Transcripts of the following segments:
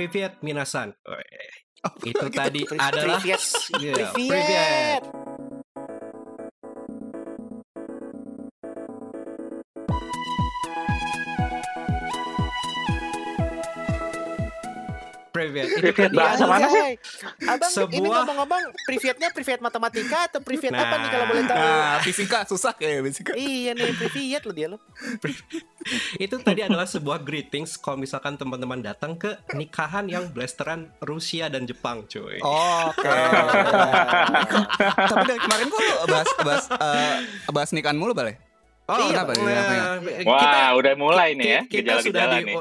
Privyet Minasan. Oh, Itu tadi adalah Privyet. Iya, Privyet. Privyet. Itu Privyet tadi bahasa adalah- mana sih? Abang ini Sebuah- ngomong-ngomong privetnya privet matematika atau privet apa nih Nah. kalau boleh tahu? Nah, fisika susah ya fisika. Iya nih privet lo dia lo. Itu tadi adalah sebuah greetings kalau misalkan teman-teman datang ke nikahan yang blasteran Rusia dan Jepang, cuy. Oke. Tapi dari kemarin kok lu bahas bahas eh, bahas nikahan mulu balik? Oh, kenapa? nah, Kenapa? Wah, udah mulai nih ya kita gejala-gejala di nih.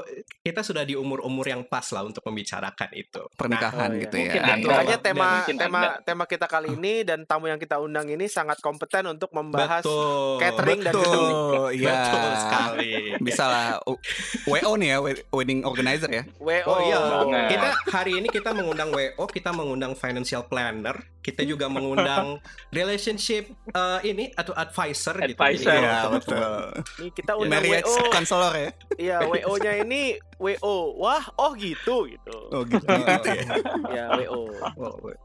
Kita sudah di umur-umur yang pas lah untuk membicarakan itu. Pernikahan Oh, iya. gitu Mungkin ya. Anda- Makanya Dan tema mungkin tema Anda. tema kita kali ini dan tamu yang kita undang ini sangat kompeten untuk membahas betul. catering dan Betul, gedung. iya. Betul sekali. Bisa lah WO nih ya, wed- wedding organizer ya. WO. Oh iya, Banget. kita hari ini kita mengundang WO, kita mengundang financial planner, kita juga mengundang relationship eh, ini atau advisor, gitu. Advisor. Jadi, Iya, kalau betul. Nih kita undang Marriage WO. counselor ya. Iya, WO-nya ini WO. Wah, oh gitu gitu. Oh gitu. gitu ya. Ya, WO. Oh, we-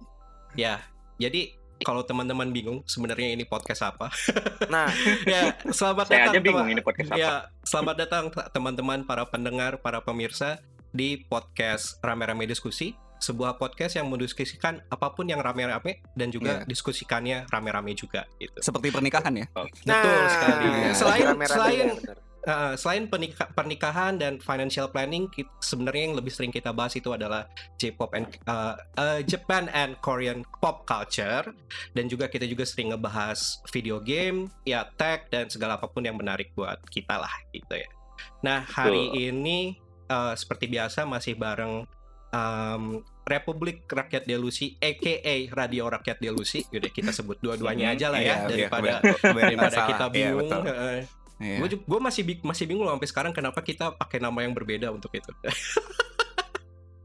ya, jadi kalau teman-teman bingung sebenarnya ini podcast apa? Nah, ya, selamat Saya datang. aja bingung teman- ini podcast apa. Ya, selamat datang te- teman-teman para pendengar, para pemirsa di podcast Rame-Rame Diskusi, sebuah podcast yang mendiskusikan apa pun yang rame-rame dan juga Iya. diskusikannya rame-rame juga gitu. Seperti pernikahan ya. Betul sekali. Iya. Selain rame-rame selain ya. Uh, selain pernika- pernikahan dan financial planning, sebenarnya yang lebih sering kita bahas itu adalah J-pop and uh, uh, Japan and Korean pop culture, dan juga kita juga sering ngebahas video game, ya tech dan segala apa pun yang menarik buat kita lah gitu ya. Nah hari ini uh, seperti biasa masih bareng um, Republik Rakyat Delusi, aka Radio Rakyat Delusi, yaudah kita sebut dua-duanya aja lah ya Iya, biar- daripada nggak daripada salah. kita Iya, bingung. betul. Iya. Gue gue masih masih bingung loh sampai sekarang kenapa kita pakai nama yang berbeda untuk itu.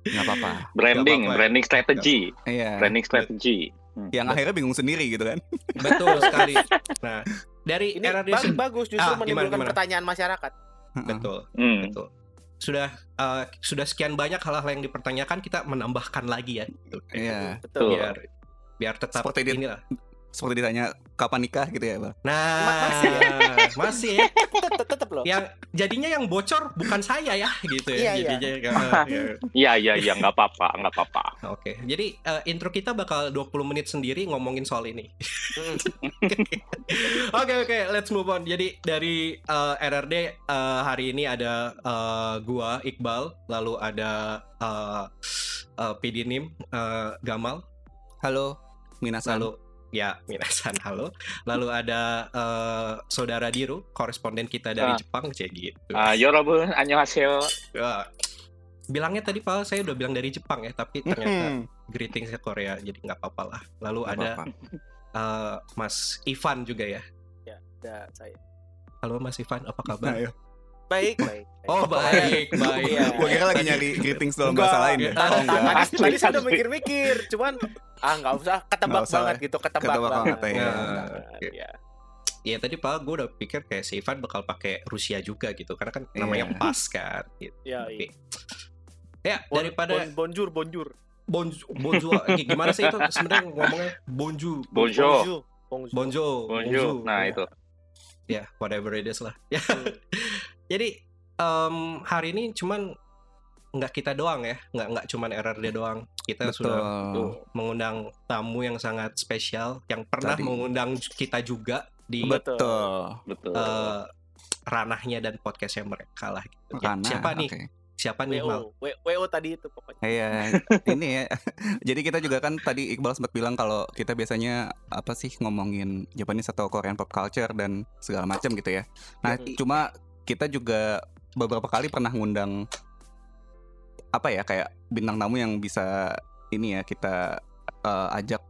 Nggak apa-apa. Branding, apa-apa. branding strategy, Iya. branding strategy. Yang akhirnya bingung sendiri gitu kan. Betul sekali. Nah, dari Ini se- bagus justru Ah, gimana, menimbulkan gimana? pertanyaan masyarakat. betul, Hmm. betul. Sudah eh, sudah sekian banyak hal-hal yang dipertanyakan kita menambahkan lagi ya. Gitu. Iya. Betul. Biar biar tetap Seperti di- inilah. Seperti ditanya kapan nikah gitu ya, Bang. Nah, masih masih ya. Tetep, tetep loh. Yang jadinya yang bocor bukan saya ya gitu Iya, ya. iya. Jadinya eh, iya. Iya, iya, iya, nggak apa-apa, nggak apa-apa. Oke, jadi eh, intro kita bakal 20 menit sendiri ngomongin soal ini. Hmm. Oke oke, let's move on. Jadi dari eh, RRD hari ini ada gua Iqbal, lalu ada PD Nim, eh, Gamal, Halo, Minasan. lalu ya Minasan halo, lalu ada eh, saudara Diru, koresponden kita dari Ah. Jepang, cek gitu. Ah, yorobun, annyeonghaseyo. Wah, bilangnya tadi Pak saya udah bilang dari Jepang ya, tapi ternyata Hmm, greetingsnya Korea, jadi nggak apa-apa lah. Lalu nggak ada apa-apa. eh, Mas Ivan juga ya. Ya, ada saya. Halo Mas Ivan, apa kabar? Ayo. Baik, baik. Oh baik, baik. Iya. Gua kira lagi nyari greetings dalam Enggak, bahasa lain ya. Tadi, Oh, enggak. tadi, saya udah mikir-mikir, cuman ah nggak usah ketebak usah banget gitu, ketebak, Ketebak banget. banget, ya. Ya. Ya tadi Pak, gue udah pikir kayak si Ivan bakal pakai Rusia juga gitu, karena kan namanya Iya. pas kan. Gitu. Ya, Oke. iya. Ya Bon- daripada bon- bonjour, bonjour. bonjour, bonjour, eh, gimana sih itu sebenarnya ngomongnya bonjour, Bonjour, Bonjour. bonjour, bonjour. Nah, Ya. itu. ya whatever it is lah. Jadi em, hari ini cuman nggak kita doang ya, nggak nggak cuman RRD doang. Kita Betul. sudah tuh, mengundang tamu yang sangat spesial, yang pernah Tadi. mengundang kita juga di Betul. Betul. eh, ranahnya dan podcastnya mereka lah. Gitu. Ya, siapa nih? oke. Siapa nih Mal? WO, W- WO tadi itu pokoknya. Iya, ini ya. Jadi kita juga kan tadi Iqbal sempat bilang kalau kita biasanya apa sih ngomongin Japanese atau Korean pop culture dan segala macam gitu ya. Nah, cuma kita juga beberapa kali pernah ngundang apa ya kayak bintang tamu yang bisa ini ya kita eh, ajak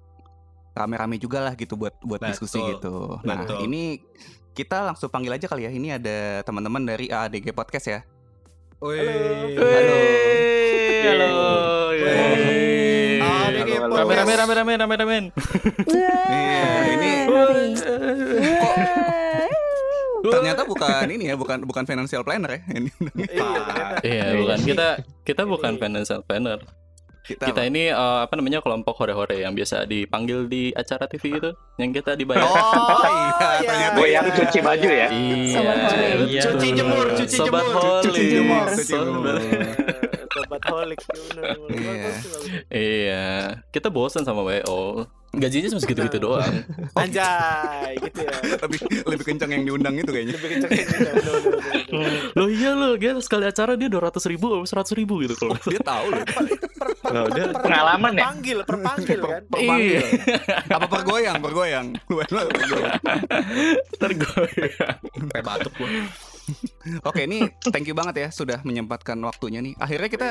rame-rame juga lah gitu buat buat Betul, diskusi gitu. Nah, betul. ini kita langsung panggil aja kali ya. Ini ada teman-teman dari ADG Podcast ya. Wih. Halo. Halo. Halo. ADG Halo, halo. Podcast. Rame rame rame rame rame rame. Iya, ini ternyata bukan ini ya, bukan bukan financial planner ya. Ini Iya, ternyata. Iya, bukan kita kita bukan financial planner. kita, Kita apa? ini eh, apa namanya kelompok hore-hore yang biasa dipanggil di acara TV itu, yang kita dibayar. Oh, iya, iya. ternyata. Gue yang iya. cuci baju ya. Iya. Cuci jemur, cuci Sobat jemur. Cuci jemur, cuci Sobat- holik. ya. Iya. Iya, kita bosan sama WO. Gajinya cuma segitu-gitu doang. Anjay, gitu ya. lebih lebih kencang yang diundang itu kayaknya. Lebih gitu. Bener. Loh iya loh, dia sekali acara dia 200 ribu, 100 ribu gitu kalau Dia tahu loh. Nah, udah. Pengalaman ya? Perpanggil, perpanggil kan. Perpanggil. Iya, Apa pergoyang, pergoyang. Tergoyang. Kayak batuk gua. Oke, ini thank you banget ya sudah menyempatkan waktunya nih. Akhirnya kita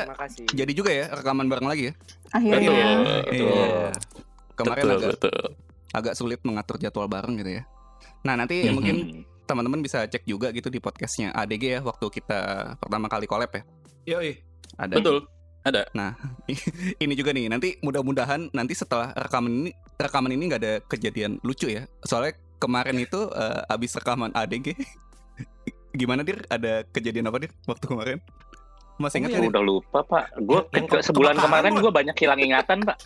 jadi juga ya rekaman bareng lagi ya. Akhirnya. Betul, Iya. Kemarin betul, agak betul. agak sulit mengatur jadwal bareng gitu ya. Nah, nanti Mhm. mungkin teman-teman bisa cek juga gitu di podcastnya ADG ya waktu kita pertama kali collab ya. Yoi. Ada. Betul. ini juga nih nanti mudah-mudahan nanti setelah rekaman ini rekaman ini nggak ada kejadian lucu ya soalnya kemarin itu eh, abis rekaman ADG gimana dir ada kejadian apa dir waktu kemarin masih ingat Oh, Dir? Udah lupa pak. Gue Yang ke- sebulan kebakaran, kemarin gue banyak hilang ingatan pak.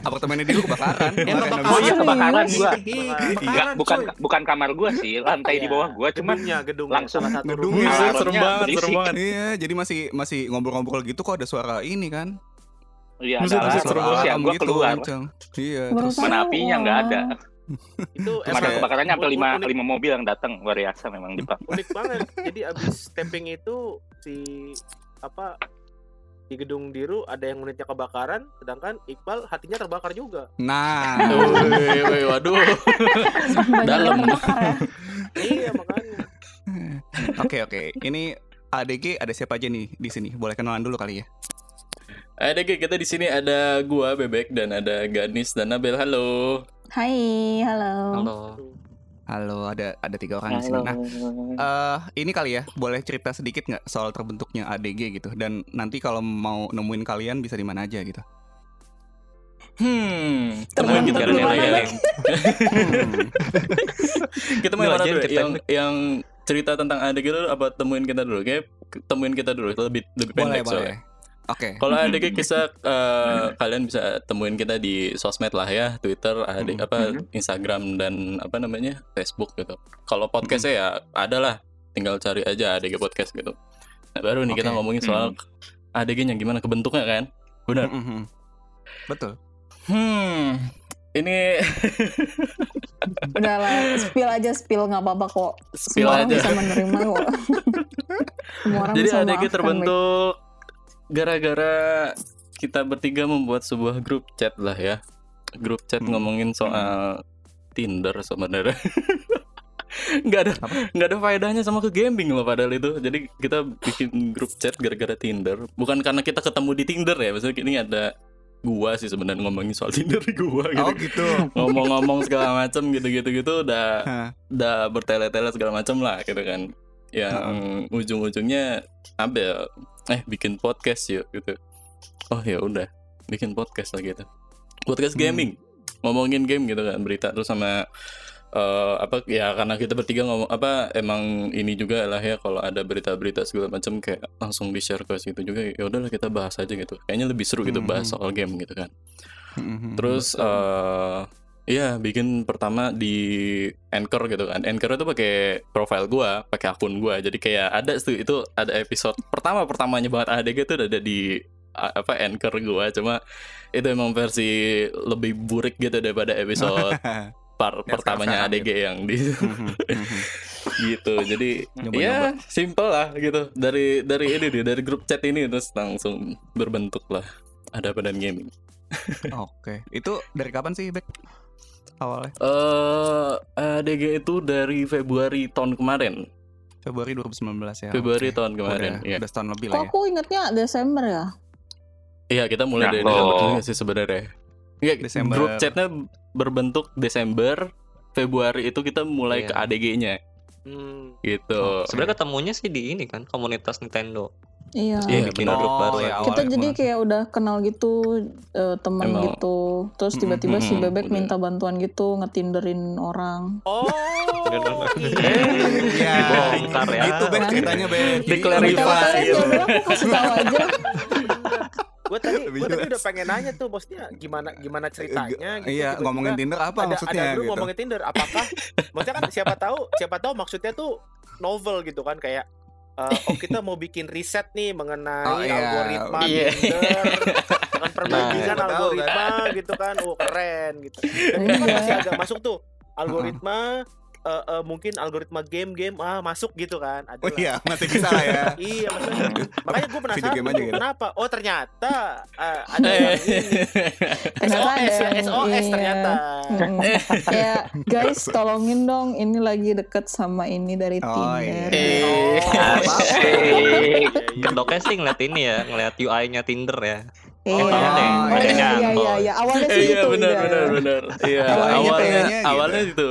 apartemennya dia kebakaran Yang Kemarin kebakaran. abis- Oh iya kebakaran gua. Ih, Enggak, Enggak, kebakaran, bukan coy. bukan kamar gue sih, lantai di Iya, bawah gue. Cuman gedungnya, gedung langsung salah satu gedung. rumah. Iya, serem banget, serem banget. iya jadi masih masih ngobrol-ngobrol gitu kok ada suara ini kan Iya, ada ada alarm. ya alarm gue keluar. iya terus tahu. Mana apinya nggak ada. Itu Kemarin emang kebakarannya sampai lima lima mobil yang datang luar biasa memang di Pak. unik banget. Jadi abis tapping itu si apa di gedung Diru ada yang unitnya kebakaran, sedangkan Iqbal hatinya terbakar juga. nah woi, waduh. Dalam. ya. iya makanya. oke oke ini ADG ada siapa aja nih di sini boleh kenalan dulu kali ya Ada kita di sini ada gua Bebek dan ada Ganis dan Nabel. Halo. Hai, halo. Halo. Halo ada ada tiga orang di sini nah Eh, ini kali ya, boleh cerita sedikit nggak soal terbentuknya ADG gitu? Dan nanti kalau mau nemuin kalian bisa di mana aja gitu? Hmm, Terbentuk kita dulu di mana, ya. Kita mau yang mana dulu? yang Yang yang cerita tentang ADG dulu apa temuin kita dulu? Kayak temuin kita dulu lebih lebih boleh pendek boleh. soalnya. Oke. Kalau ADG kisah eh, kalian bisa temuin kita di sosmed lah ya, Twitter, AD, Mhm. apa Instagram dan apa namanya Facebook gitu. Kalau podcastnya ya ada lah, tinggal cari aja ADG podcast gitu. Nah, baru nih kita Oke. ngomongin soal ADG-nya gimana kebentuknya kan? Benar. Mhm. Betul. Hmm, ini Udah lah, spill aja, spill nggak apa-apa kok. spill Semua orang aja. bisa menerima kok. Semua orang Jadi bisa ADG terbentuk gara-gara kita bertiga membuat sebuah grup chat lah ya. Grup chat Hmm. ngomongin soal Tinder sebenarnya. nggak ada nggak ada faedahnya sama ke gaming loh padahal itu. Jadi kita bikin grup chat gara-gara Tinder. Bukan karena kita ketemu di Tinder ya. Maksudnya ini ada gua sih sebenarnya ngomongin soal Tinder di gua gitu. Oh gitu. Ngomong-ngomong segala macam gitu-gitu gitu udah Hah. udah bertele-tele segala macam lah gitu kan yang ujung-ujungnya Abel eh bikin podcast yuk gitu. Oh ya udah bikin podcast lah gitu. Podcast Hmm. gaming. Ngomongin game gitu kan berita. Terus sama eh, apa ya karena kita bertiga ngomong apa emang ini juga lah ya kalau ada berita-berita segala macam kayak langsung di share ke situ juga ya udahlah kita bahas aja gitu. Kayaknya lebih seru gitu bahas Hmm. soal game gitu kan. Mhm. Terus eh Iya, bikin pertama di Anchor gitu kan. Anchor itu pakai profile gua, pakai akun gua. Jadi kayak ada tuh itu ada episode pertama pertamanya banget ADG itu ada di apa Anchor gua. Cuma itu emang versi lebih burik gitu daripada episode par pertamanya ADG yang di Mhm. Mhm. gitu. Jadi ya simple lah gitu. Dari dari ini nih, dari grup chat ini terus langsung berbentuk lah ada badan gaming. Oke. Itu dari kapan sih, Bek? Awalnya Eh ADG itu dari Februari tahun kemarin. Februari 2019 ya. Februari oke. tahun kemarin. Udah, Iya. udah setahun lebih Kok lah ya. aku ingetnya Desember ya? Iya, kita mulai Nah, dari. Desember juga sih sebenarnya. Iya, Desember. grup chatnya berbentuk Desember, Februari itu kita mulai Iya. ke ADG-nya Hmm. gitu. Oh, Sebenarnya ketemunya sih di ini kan komunitas Nintendo. Iya. Iya, bikin benar. grup Oh, baru ya, awal. Kita jadi kayak udah kenal gitu eh, teman gitu. Terus tiba-tiba si mm-mm, bebek bener. minta bantuan gitu ngetinderin orang. Oh, Bener-bener. iya. Iya. Dibongkar ya. Itu Bek ceritanya Bek. Jadi- Declarify. Betul-betul gitu. ya udah aku kasih tahu aja. gue tadi gue tadi udah pengen nanya tuh maksudnya gimana gimana ceritanya gitu Iya, tiba-tiba ngomongin Tinder apa ada, maksudnya ada dulu gitu. ngomongin Tinder apakah maksudnya kan siapa tahu siapa tahu maksudnya tuh novel gitu kan kayak eh, oh kita mau bikin riset nih mengenai Oh, iya. algoritma Iya. Tinder dengan perbandingan siapa tahu, algoritma gitu kan oh keren gitu dan itu kan Iya. masih agak masuk tuh algoritma eh, eh, mungkin algoritma game-game ah masuk gitu kan ada Oh iya, masih bisa lah ya. Iya maksudnya makanya gue penasaran Video game aja gitu. kenapa oh ternyata eh, ada yang ini Ternyata SOS ya ada yang- SOS iya. ternyata. Kayak guys tolongin dong ini lagi deket sama ini dari Oh, Tinder. iya. Oh, iya. Kedoknya sih ngeliat ini ya, ngeliat UI-nya Tinder ya. Iya. Oh, ada yang- Oh, ada iya, yang iya, iya, iya. Awalnya sih Iya benar iya. benar benar. Iya Awalnya awalnya gitu.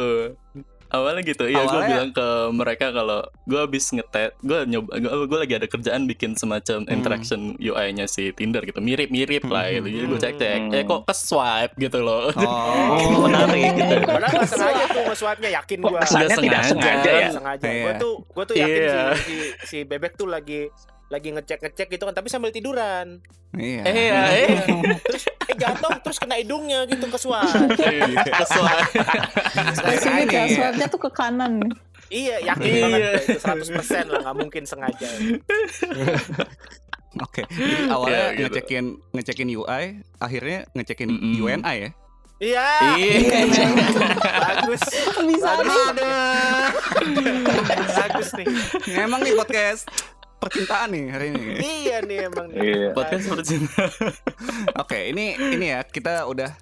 Awalnya itu. Awalnya gitu. Iya gue bilang ke mereka kalau gue habis ngetet, gue nyoba, gue lagi ada kerjaan bikin semacam Hmm. interaction UI-nya si Tinder gitu, mirip-mirip lah Hmm. gitu. Jadi gue cek-cek, Hmm. eh kok ke swipe gitu loh. Oh. Oh, menarik gitu. Padahal nggak sengaja tuh nge-swipe-nya yakin Kok gua. kesannya Nggak tidak sengaja. sengaja ya? Sengaja. Iya. Gua tuh gua tuh yakin Iya. si, si si bebek tuh lagi lagi ngecek-ngecek gitu kan tapi sambil tiduran. Iya. Eh ya, eh. Terus eh jatuh terus kena hidungnya gitu ke swipe. Ke swipe. Spesifik ya, Makanya. swipe-nya tuh ke kanan. iya, yakin Iya. banget itu 100% lah nggak mungkin sengaja. Oke. Jadi awalnya Iya, gitu. ngecekin ngecekin UI, akhirnya ngecekin Mm-mm. UNI ya. Iya. Iya. Bagus. Bisa Bagus. nih. Bagus nih. Emang nih podcast percintaan nih hari ini. Iya nih emang. Iya. Podcast percintaan. Oke, ini ini ya kita udah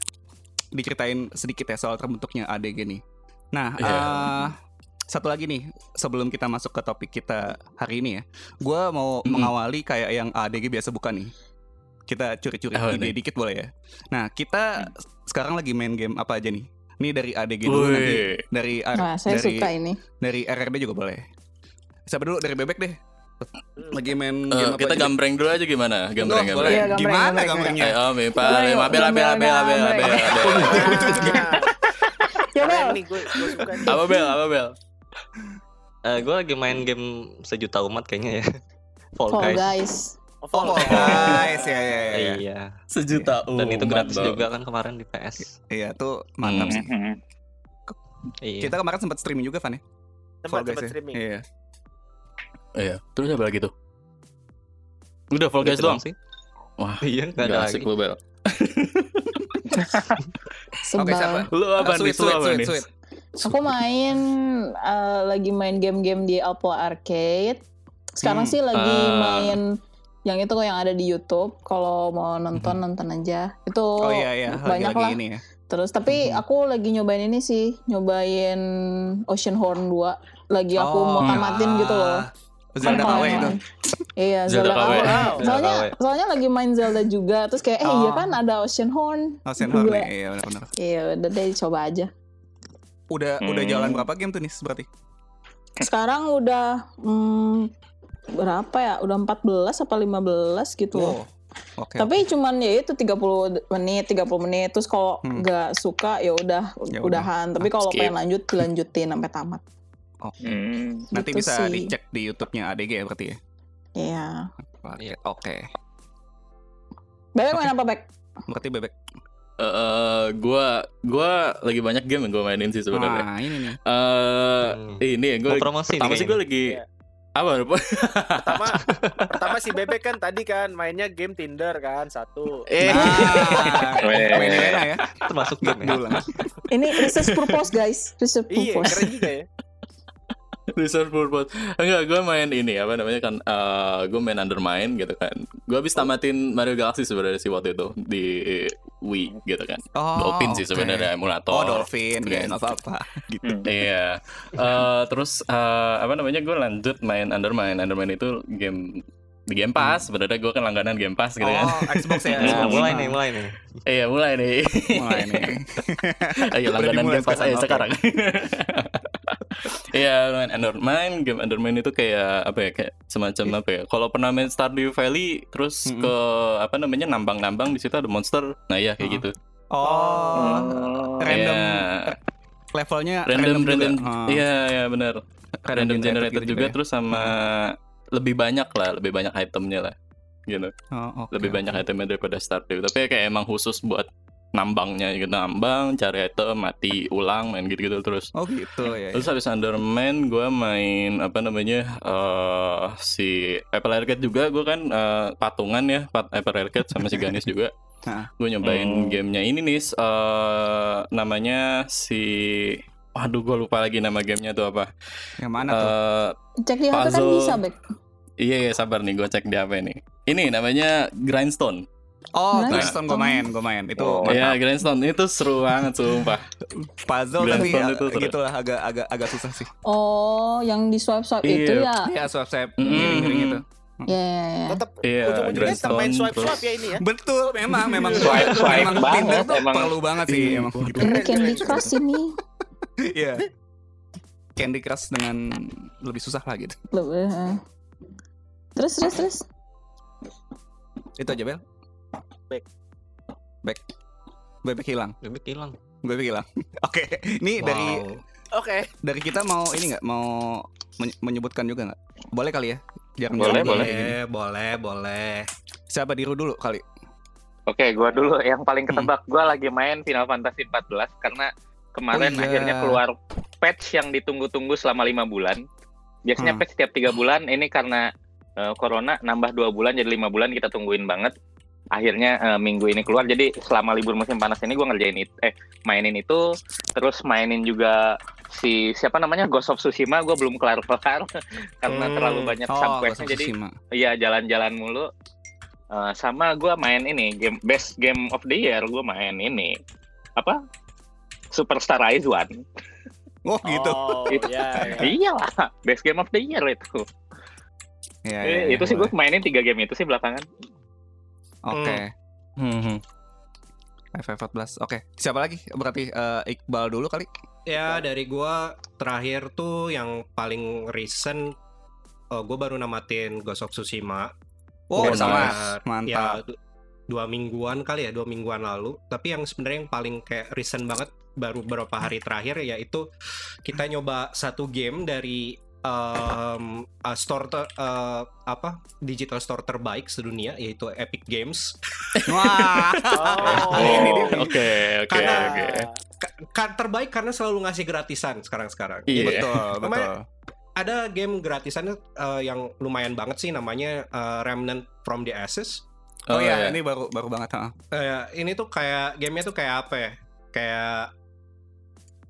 diceritain sedikit ya soal terbentuknya ADG nih. Nah, Iya. eh, satu lagi nih sebelum kita masuk ke topik kita hari ini ya, gue mau Mm-mm. mengawali kayak yang ADG biasa bukan nih. Kita curi-curi Apa ide nih? dikit boleh ya. Nah, kita sekarang lagi main game apa aja nih? Ini dari ADG dulu nanti Wih. dari Nah, saya dari suka ini. dari RRD juga boleh. Siapa dulu dari bebek deh. Lagi main Eh, game apa kita aja? gambreng dulu aja gimana? Gambreng Oh, boleh. gambreng. Iya, gambreng, Gimana gambreng, gambrengnya? Ayo, Mipa, Gambreng, Abel, Abel, Abel, Abel, Abel. Abel. Ya, Keren Bel. nih gue gue suka nih. Apa Bel? Apa Bel? Eh, gue lagi main game sejuta umat kayaknya ya. Fall Fall Guys. guys. Oh, Oh, Fall. guys, ya ya ya. ya. Iya. Sejuta Dan itu umat, gratis juga kan kemarin di PS. Iya, tuh mantap sih. Mhm. Iya. Kita kemarin sempat streaming juga, Van ya? Fall Tempat Guys tempat ya? streaming. Iya. Iya. Terus apa lagi tuh? Udah Fall Guys doang. sih. Wah, Iya, nggak ada Gak lagi. asik lu Bel. Oke, siapa? Lu apa Ah, nih? sweet, sweet, Lu apa sweet, nih? Aku main eh, lagi main game-game di Apple Arcade. Sekarang Hmm. sih lagi Ah. main yang itu kok yang ada di YouTube. Kalau mau nonton nonton aja. Itu Oh iya iya, banyak lagi-lagi lah. ini ya. Terus tapi Mhm. aku lagi nyobain ini sih, nyobain Ocean Horn 2. Lagi aku Oh, mau tamatin ah. gitu loh. Zelda Kan KW itu. Iya, Zelda Zelda, KW. Soalnya Zelda soalnya lagi main Zelda juga. Terus kayak eh iya Oh. kan ada Ocean Horn. Ocean Horn ya, iya benar-benar. Iya, udah deh coba aja. Udah udah Hmm. jalan berapa game tuh nih berarti? Sekarang udah hmm, berapa ya? Udah 14 apa 15 gitu. Wow. Oke. Tapi cuman ya itu 30 menit, 30 menit. Terus kalau Hmm. nggak suka ya udah Ya udah. udahan. Tapi kalau pengen lanjut dilanjutin sampai tamat. Hmm. Nanti gitu bisa sih. dicek di YouTube-nya ADG ya berarti ya. Iya. Oke. Iya. Oke. Bebek main apa, Bek? Berarti bebek. Eh, gua gua lagi banyak game yang gua mainin sih sebenarnya. Nah, ini nih. Eh, Hmm. ini ya gue Mau promosi nih pertama sih gue lagi Iya. apa lupa? Pertama pertama si Bebek kan tadi kan mainnya game Tinder kan satu. Eh, Nah, main Elena ya. Termasuk game ya. Ini research purpose, guys. Research Iya, purpose. keren juga ya. Reserve purpose. Enggak, gue main ini apa namanya kan eh gue main Undermine gitu kan. Gue habis tamatin Mario Galaxy sebenarnya sih waktu itu di Wii gitu kan. Oh, Dolphin sih oke. sebenarnya emulator. Oh, Dolphin. Ya, Gitu. nggak apa-apa. Gitu. Hmm. Iya. Eh, terus eh, apa namanya gue lanjut main Undermine. Undermine itu game di Game Pass. Sebenarnya gue kan langganan Game Pass gitu kan. Oh, Xbox ya. Nah, Xbox. mulai nih, mulai nih. Iya mulai nih. Mulai nih. Ayo langganan Game Pass aja sekarang, sekarang. Iya, main Undermine, game Undermine itu kayak apa ya, kayak semacam apa ya? Kalau pernah main Stardew Valley, terus Mm-mm. ke apa namanya nambang-nambang di situ ada monster. Nah iya kayak Ah. gitu. Oh, Oh. random Iya, levelnya random, random. Ah, Iya, iya benar. Random generator gitu juga, ya. terus sama lebih banyak lah, lebih banyak itemnya lah, gitu. Oh, oke, lebih banyak oke. itemnya daripada Stardew. Tapi kayak emang khusus buat nambangnya gitu, nambang, cari item, mati, ulang, main gitu-gitu terus. Oh gitu ya. Terus habis Underman gue main apa namanya eh si Apple Arcade juga gue kan eh, patungan ya pat Apple Arcade sama si Ganis juga. Gue nyobain Hmm. gamenya ini nih eh namanya si Waduh gue lupa lagi nama gamenya tuh apa. Yang mana tuh? Eh Cek di HP kan bisa, Bek. Iya iya sabar nih gue cek di HP nih. Ini namanya Grindstone. oh, Nice. Grindstone gue main, gue main. Itu Oh. Iya. Grindstone itu seru banget sumpah. puzzle tapi ya, itu gitu lah agak agak agak susah sih. Oh, yang di swipe-swipe itu Iya. ya. Iya, swipe swipe miring-miring itu. Ya, ya, ya. Tetap Iya, ujung-ujungnya Grindstone, main swipe swipe ya ini ya. Betul, memang memang Swipe- swipe memang banget, Tinder tuh emang. perlu banget sih Iya. emang gitu. Ini Candy Crush ini. Iya. Candy Crush dengan lebih susah lah gitu. Lebih, eh. Terus, terus, terus. Itu aja Bel. Baik. Baik. Bebek hilang. Bebek hilang. Bebek hilang. Oke, ini dari Wow. Oke. dari kita mau ini nggak mau men- menyebutkan juga nggak? Boleh kali ya? Jarang Boleh, boleh. kayak gini. boleh, boleh, boleh. Siapa diru dulu kali? Oke, gua dulu yang paling ketebak. Gua lagi main Final Fantasy 14 karena kemarin Oh, iya. akhirnya keluar patch yang ditunggu-tunggu selama lima bulan. Biasanya Hmm. patch setiap tiga bulan. Ini karena eh, corona nambah dua bulan jadi lima bulan kita tungguin banget. Akhirnya eh, minggu ini keluar. Jadi selama libur musim panas ini gua ngerjain itu, eh mainin itu, terus mainin juga si siapa namanya Ghost of Tsushima. Gua belum kelar-kelar karena Hmm. terlalu banyak Oh, sub Ghost questnya. of Jadi. Iya jalan-jalan mulu. Eh, sama gue main ini game best game of the year gue main ini apa Superstar Rise One. Oh gitu. Oh, Itu- ya, ya. Iyalah best game of the year itu. Ya, Eh, itu sih gue mainin tiga game itu sih belakangan. Oke. Hmm. FF14. Oke. Siapa lagi? Berarti eh, Iqbal dulu kali. Ya dari gua terakhir tuh yang paling recent oh, gue baru namatin Ghost of Tsushima. Oh, Oh, sama. Sekitar, Mantap. Ya, du- dua mingguan kali ya, dua mingguan lalu. Tapi yang sebenarnya yang paling kayak recent banget baru beberapa hari terakhir yaitu kita nyoba satu game dari um, uh, store ter- uh, apa digital store terbaik sedunia yaitu Epic Games. Wah. Oh. Oke, oke, Karena- oke. Terbaik karena selalu ngasih gratisan sekarang-sekarang. Iya. Jadi betul, betul. Namanya- ada game gratisannya uh, yang lumayan banget sih namanya uh, Remnant from the Ashes. Oh, iya, ini baru baru banget, ha. Eh, ini tuh kayak gamenya tuh kayak apa ya? Kayak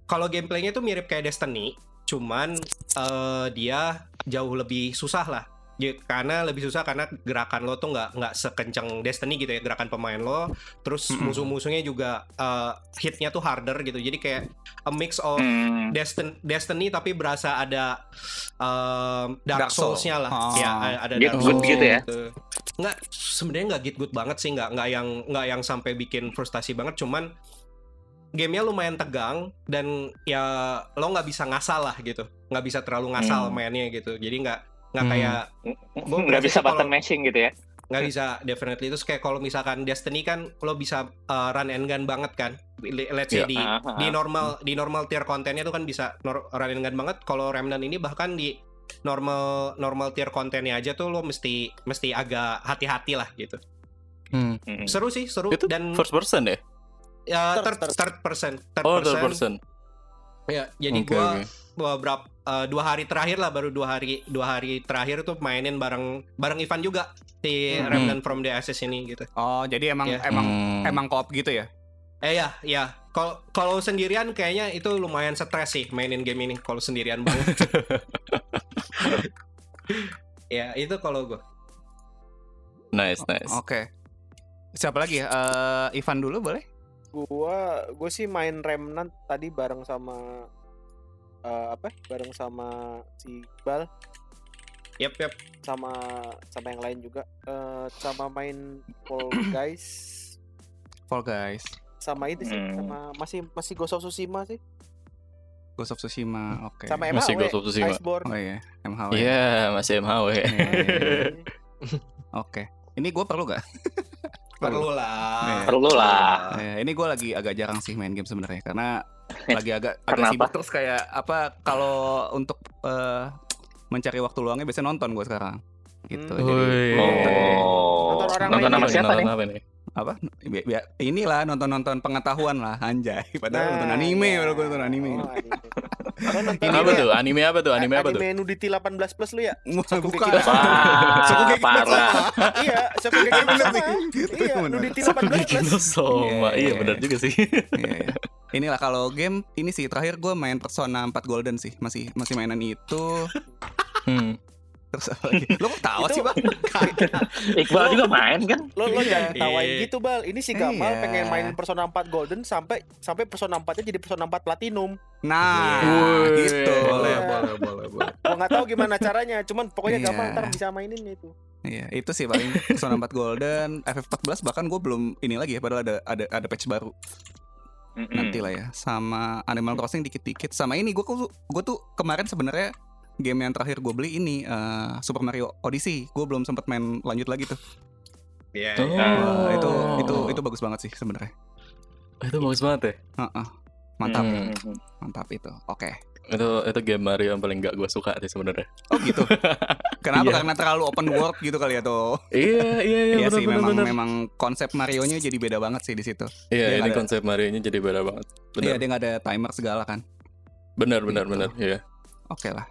kalau gameplaynya tuh mirip kayak Destiny, cuman eh, dia jauh lebih susah lah. Ya, karena lebih susah karena gerakan lo tuh nggak nggak sekencang Destiny gitu ya gerakan pemain lo. Terus Mm-mm. musuh-musuhnya juga eh, hitnya tuh harder gitu. Jadi kayak a mix of Hmm. Destiny, Destiny tapi berasa ada um, Dark, Dark Soul. Souls-nya lah. Oh. Ya, ada Get Dark good Souls gitu ya? Nggak, sebenarnya nggak get good banget sih, nggak nggak yang nggak yang sampai bikin frustasi banget, cuman gamenya lumayan tegang dan ya lo nggak bisa ngasal lah gitu, nggak bisa terlalu ngasal Hmm. mainnya gitu. Jadi nggak nggak Hmm. kayak Gua nggak bisa button mashing gitu ya. nggak bisa definitely itu kayak kalau misalkan Destiny kan lo bisa uh, run and gun banget kan let's say Iya. di Ah, ah, di ah. normal di normal tier kontennya tuh kan bisa nor- run and gun banget kalau Remnant ini bahkan di normal normal tier kontennya aja tuh lo mesti mesti agak hati-hati lah gitu Hmm. Hmm. seru sih seru Itu dan first person ya? Ya Third- third, third. person third Oh, person, third person. ya jadi Oke, gua oke. beberapa uh, dua hari terakhir lah baru dua hari dua hari terakhir tuh mainin bareng bareng Ivan juga di Hmm. Remnant from the Ashes ini gitu Oh, jadi emang Iya. emang Hmm. emang koop gitu ya? Eh ya, ya. Kalau kalau sendirian kayaknya itu lumayan stres sih mainin game ini kalau sendirian banget. ya, itu kalau gue. Nice, nice. Oke. Siapa lagi ya? Eh, Ivan dulu boleh? Gua gue sih main Remnant tadi bareng sama eh, apa? Bareng sama si Iqbal Yap, yap. sama sama yang lain juga Eh, sama main Fall Guys Fall Guys. sama itu sih Hmm. sama masih masih Ghost of Tsushima sih Ghost of Tsushima, oke. Sama Masih MHW, Ghost of Tsushima. Iceborne. Oh iya, MHW. Iya, masih MHW. Iya, iya, iya. Oke. Ini gue perlu gak? Perlu lah. Iya. Perlu lah. Eh, ini gue lagi agak jarang sih main game sebenarnya karena lagi agak agak sibuk terus kayak apa kalau untuk eh, mencari waktu luangnya biasanya nonton gue sekarang gitu. Jadi Wih. Oh. Nonton orang Nonton sama siapa nih? Nonton apa nih? apa? Bi- bi- inilah nonton-nonton pengetahuan lah anjay. Padahal Nah, nonton anime, iya. padahal gue nonton anime. Oh, Apa tuh? Anime apa tuh? Anime apa tuh? Anime nudity 18 plus lu ya? Shokugeki bukan. Wah, Shokugeki no parah. Iya, Shokugeki no Bener Soma. Gitu, Iya, nudity 18 plus. Soma. Iya, Iya, iya. benar juga sih. Iya, iya. Inilah kalau game ini sih terakhir gue main Persona 4 Golden sih masih masih mainan itu Hmm. Terus apa lagi? Lo kok tahu Itu- sih bang? Iqbal juga main kan? Lo lo Iya. jangan ketawain Iya. gitu, Bal. Ini si Gamal Iya. pengen main Persona 4 Golden sampai sampai Persona 4-nya jadi Persona 4 Platinum. Nah, Wih. gitu. Boleh, boleh, boleh, boleh. Gua nggak tahu gimana caranya, cuman pokoknya Iya. Gamal ntar bisa mainin itu. Iya, itu sih paling Persona 4 Golden, FF14 bahkan gue belum ini lagi ya, padahal ada ada ada patch baru Mm-mm. nanti lah ya. Sama Animal Crossing dikit-dikit. Sama ini gue gue tuh kemarin sebenarnya game yang terakhir gue beli ini eh, Super Mario Odyssey. Gue belum sempat main lanjut lagi tuh. Iya, Oh. iya. Wah, itu itu itu bagus banget sih sebenarnya. Itu bagus banget ya. Heeh. Mantap, Hmm. mantap itu. Oke. Itu itu game Mario yang paling gak gue suka sih sebenarnya. Oh gitu. Kenapa? Iya. Karena terlalu open world gitu kali ya tuh. Iya, iya, iya, Iya benar sih benar memang memang konsep Mario-nya jadi beda banget sih di situ. Iya, Dia ini ada- konsep Mario-nya jadi beda banget. Iya, dia nggak ada timer segala kan. Benar, benar, Gitu. benar. Iya. Oke lah.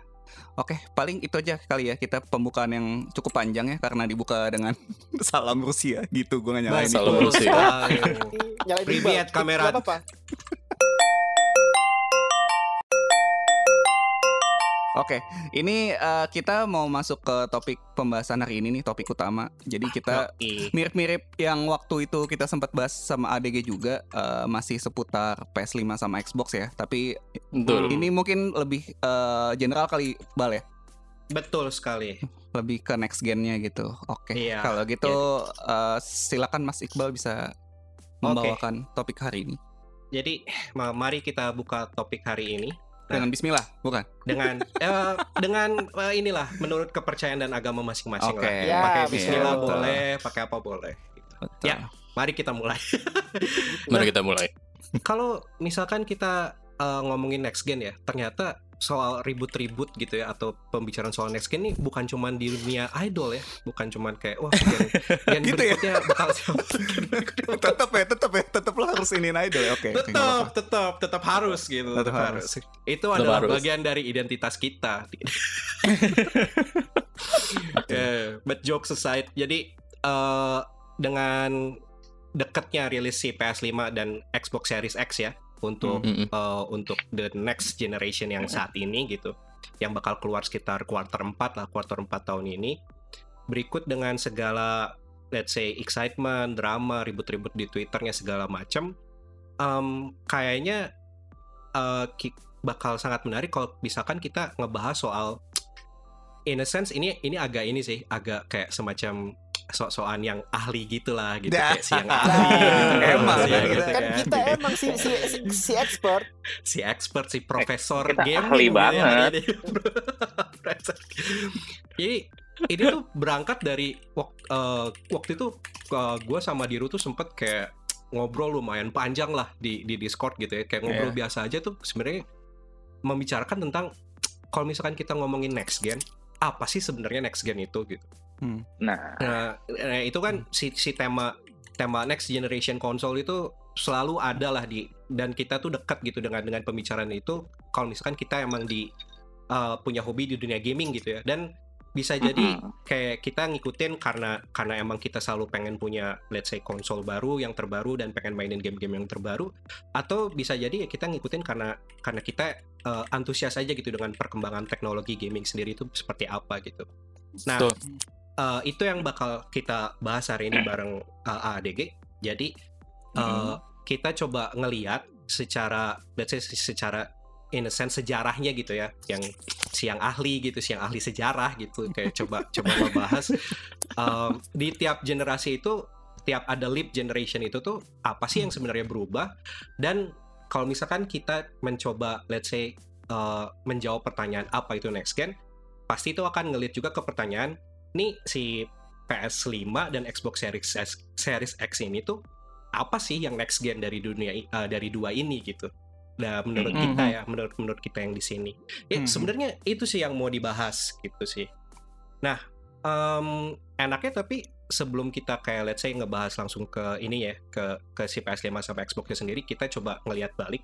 Oke, paling itu aja kali ya kita pembukaan yang cukup panjang ya karena dibuka dengan salam Rusia gitu. Gue nggak nyalain Salam itu. Rusia. sekali. Nyalain Privyet, Iqbal. kamera. Oke, ini eh, kita mau masuk ke topik pembahasan hari ini nih, topik utama. Jadi kita Yoi. mirip-mirip yang waktu itu kita sempat bahas sama ADG juga eh, masih seputar PS5 sama Xbox ya. Tapi Betul. ini mungkin lebih eh, general kali Bal ya. Betul sekali. lebih ke next gen-nya gitu. Oke. Iya, Kalau gitu eh, silakan Mas Iqbal bisa membawakan topik hari ini Jadi, ma- mari kita buka topik hari ini dengan bismillah, bukan? dengan eh, dengan eh, inilah menurut kepercayaan dan agama masing-masing Oke. lah. Ya, pakai bismillah Betul. boleh, pakai apa boleh. Betul. Ya. Mari kita mulai. Mari kita mulai. Kalau misalkan kita eh, ngomongin next gen ya, ternyata soal ribut-ribut gitu ya atau pembicaraan soal next gen ini bukan cuman di dunia idol ya, bukan cuman kayak wah gen, gen Gitu ya? berikutnya bakal siapa? Gen berikutnya bakal tetap ya, tetap ya, tetap lo harus ini idol ya. Oke. nggak tetap tetap tetap harus gitu Tetap tetap, harus. harus. itu Tetap adalah harus. bagian dari identitas kita Yeah, but jokes aside jadi eh, dengan dekatnya rilis si PS5 dan Xbox Series X ya untuk Mm-mm. eh, untuk the next generation yang saat ini gitu yang bakal keluar sekitar quarter 4 lah quarter 4 tahun ini berikut dengan segala let's say excitement drama ribut-ribut di twitternya segala macam em, kayaknya ki- bakal sangat menarik kalau misalkan kita ngebahas soal in a sense ini ini agak ini sih agak kayak semacam sok-sokan yang ahli gitulah gitu Dah. kayak si yang ahli gitu, Emang, si yang kita- gitu Kan kan. kita emang si si si, si expert. si expert si profesor Kita game ahli banget. Jadi ini tuh berangkat dari wak- eh, waktu itu gue sama Diru tuh sempet kayak ngobrol lumayan panjang lah di di Discord gitu ya kayak ngobrol biasa aja tuh sebenarnya membicarakan tentang kalau misalkan kita ngomongin next gen apa sih sebenarnya next gen itu gitu Nah, Nah, nah, itu kan si si tema tema next generation console itu selalu ada lah di dan kita tuh dekat gitu dengan dengan pembicaraan itu. Kalau misalkan kita emang di uh, punya hobi di dunia gaming gitu ya. Dan bisa jadi kayak kita ngikutin karena karena emang kita selalu pengen punya let's say konsol baru yang terbaru dan pengen mainin game-game yang terbaru. Atau bisa jadi ya kita ngikutin karena karena kita uh, antusias aja gitu dengan perkembangan teknologi gaming sendiri itu seperti apa gitu. Nah, Betul. Uh, itu yang bakal kita bahas hari ini bareng uh, ADG. Jadi uh, kita coba ngeliat secara let's say secara in a sense sejarahnya gitu ya, yang siang ahli gitu, siang ahli sejarah gitu, kayak coba coba ngebahas. Um, di tiap generasi itu tiap ada leap generation itu tuh apa sih yang sebenarnya berubah? Dan kalau misalkan kita mencoba let's say uh, menjawab pertanyaan apa itu next gen, pasti itu akan ngelihat juga ke pertanyaan nih si PS5 dan Xbox Series X, Series X ini tuh apa sih yang next gen dari dunia uh, dari dua ini gitu. Nah, menurut Mhm. kita ya, menurut menurut kita yang di sini. Ya, Mhm. sebenarnya itu sih yang mau dibahas gitu sih. Nah, em, enaknya tapi sebelum kita kayak let's say ngebahas langsung ke ini ya, ke ke si PS5 sampai Xbox sendiri, kita coba ngelihat balik.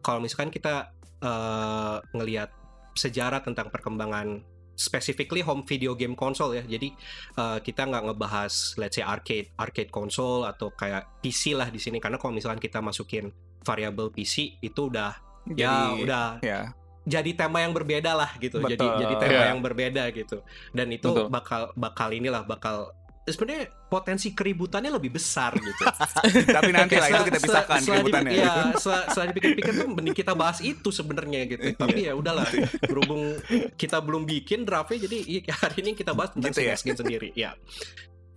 Kalau misalkan kita eh, ngelihat sejarah tentang perkembangan specifically home video game console ya. Jadi eh, kita nggak ngebahas let's say arcade arcade console atau kayak PC lah di sini karena kalau misalkan kita masukin variable PC itu udah ya Jadi, udah ya. jadi tema yang berbeda lah gitu. Jadi Betul. jadi tema Iya. yang berbeda gitu. Dan itu Betul. bakal bakal inilah bakal sebenarnya potensi keributannya lebih besar gitu. Tapi nanti lah itu kita pisahkan se- keributannya. Iya, setelah, setelah dipikir-pikir tuh mending kita bahas itu sebenarnya gitu. Tapi ya udahlah, berhubung kita belum bikin draftnya, jadi iya, hari ini kita bahas tentang Gitu ya? sendiri. Ya.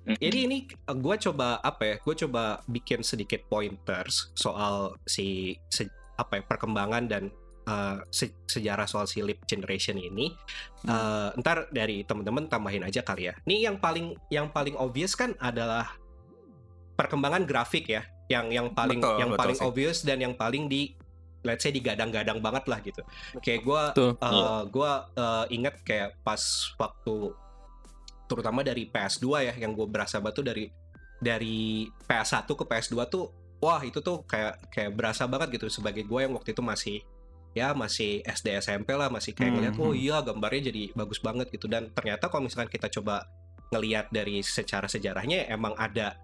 Jadi ini gue coba apa ya? Gue coba bikin sedikit pointers soal si se- apa ya perkembangan dan uh, se- sejarah soal si leap generation ini. Uh, ntar dari temen-temen tambahin aja kali ya. Nih yang paling yang paling obvious kan adalah perkembangan grafik ya, yang yang paling Betul, yang betul paling sih. obvious dan yang paling di let's say digadang-gadang banget lah gitu. Kayak gue uh, gue uh, inget kayak pas waktu terutama dari PS2 ya yang gue berasa batu dari dari PS1 ke PS2 tuh wah itu tuh kayak kayak berasa banget gitu sebagai gue yang waktu itu masih ya masih SD SMP lah masih kayak Hmm, ngeliat oh hmm. iya gambarnya jadi bagus banget gitu dan ternyata kalau misalkan kita coba ngelihat dari secara sejarahnya emang ada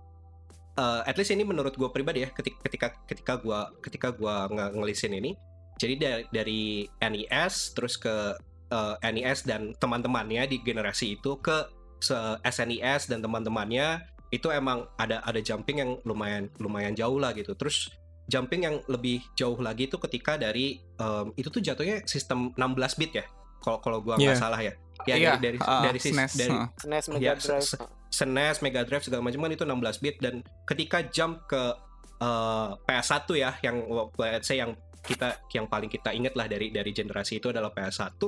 eh, at least ini menurut gue pribadi ya ketika ketika ketika gue ketika gua nge- ngelisin ini jadi dari, dari NES terus ke eh, NES dan teman-temannya di generasi itu ke SNES dan teman-temannya itu emang ada ada jumping yang lumayan lumayan jauh lah gitu terus jumping yang lebih jauh lagi itu ketika dari em, itu tuh jatuhnya sistem 16 bit ya kalau kalau gua nggak Iya. salah ya ya Iya, dari dari, uh, dari, sis- SNES, dari uh. NES Mega Ya, Drive. SNES, Mega Drive segala macam kan itu 16 bit dan ketika jump ke eh, PS1 ya yang let's say yang kita yang paling kita inget lah dari dari generasi itu adalah PS1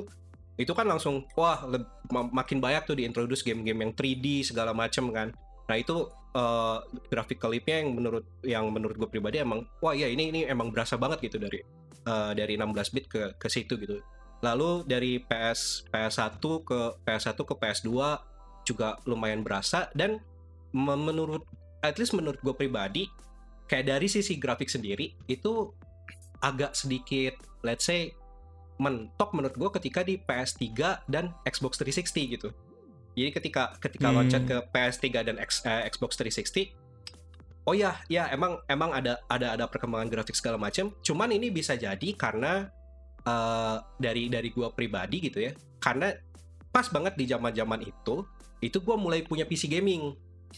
itu kan langsung wah makin banyak tuh diintroduce game-game yang 3D segala macam kan nah itu eh, graphical leap-nya yang menurut yang menurut gue pribadi emang wah iya ini ini emang berasa banget gitu dari eh, dari 16 bit ke ke situ gitu lalu dari PS PS1 ke PS1 ke PS2 juga lumayan berasa dan me- menurut at least menurut gue pribadi kayak dari sisi grafik sendiri itu agak sedikit let's say mentok menurut gue ketika di PS3 dan Xbox 360 gitu. Jadi ketika ketika Hmm. loncat ke PS3 dan X- eh, Xbox 360 Oh ya, ya emang emang ada ada ada perkembangan grafik segala macam. Cuman ini bisa jadi karena eh, dari dari gua pribadi gitu ya. Karena pas banget di zaman-zaman itu, itu gua mulai punya PC gaming.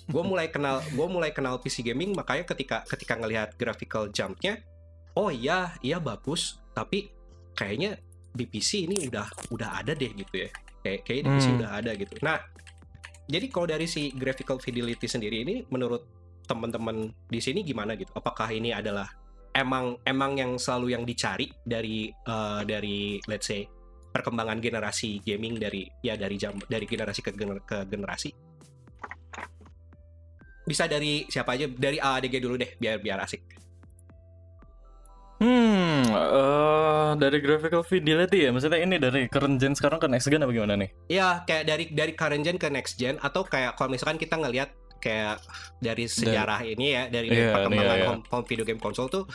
Gua mulai kenal gua mulai kenal PC gaming makanya ketika ketika ngelihat graphical jumpnya, oh iya, iya bagus, tapi kayaknya di PC ini udah udah ada deh gitu ya. Kayak kayak di PC Hmm. udah ada gitu. Nah, jadi kalau dari si graphical fidelity sendiri ini menurut teman-teman di sini gimana gitu? Apakah ini adalah emang emang yang selalu yang dicari dari eh, dari let's say perkembangan generasi gaming dari ya dari jam dari generasi ke, gener- ke generasi? Bisa dari siapa aja? Dari ADG dulu deh biar biar asik. Hmm, eh dari graphical fidelity ya, maksudnya ini dari current gen sekarang ke next gen apa gimana nih? Ya kayak dari dari current gen ke next gen atau kayak kalau misalkan kita ngelihat kayak dari sejarah ini ya dari, dari Iya, perkembangan iya, iya. Home, home video game konsol tuh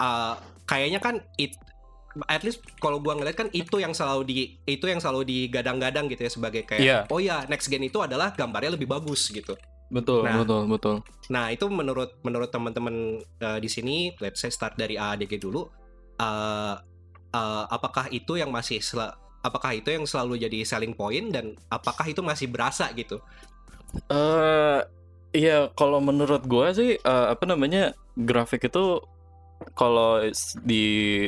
uh, kayaknya kan it at least kalau gua ngeliat kan itu yang selalu di itu yang selalu digadang-gadang gitu ya sebagai kayak Iya. oh ya next gen itu adalah gambarnya lebih bagus gitu. Betul, Nah. betul, betul. Nah, itu menurut menurut teman-teman uh, di sini, let's say start dari ADG dulu. uh, uh, apakah itu yang masih sel- apakah itu yang selalu jadi selling point dan apakah itu masih berasa gitu? Eh iya, kalau menurut gua sih eh, apa namanya grafik itu kalau di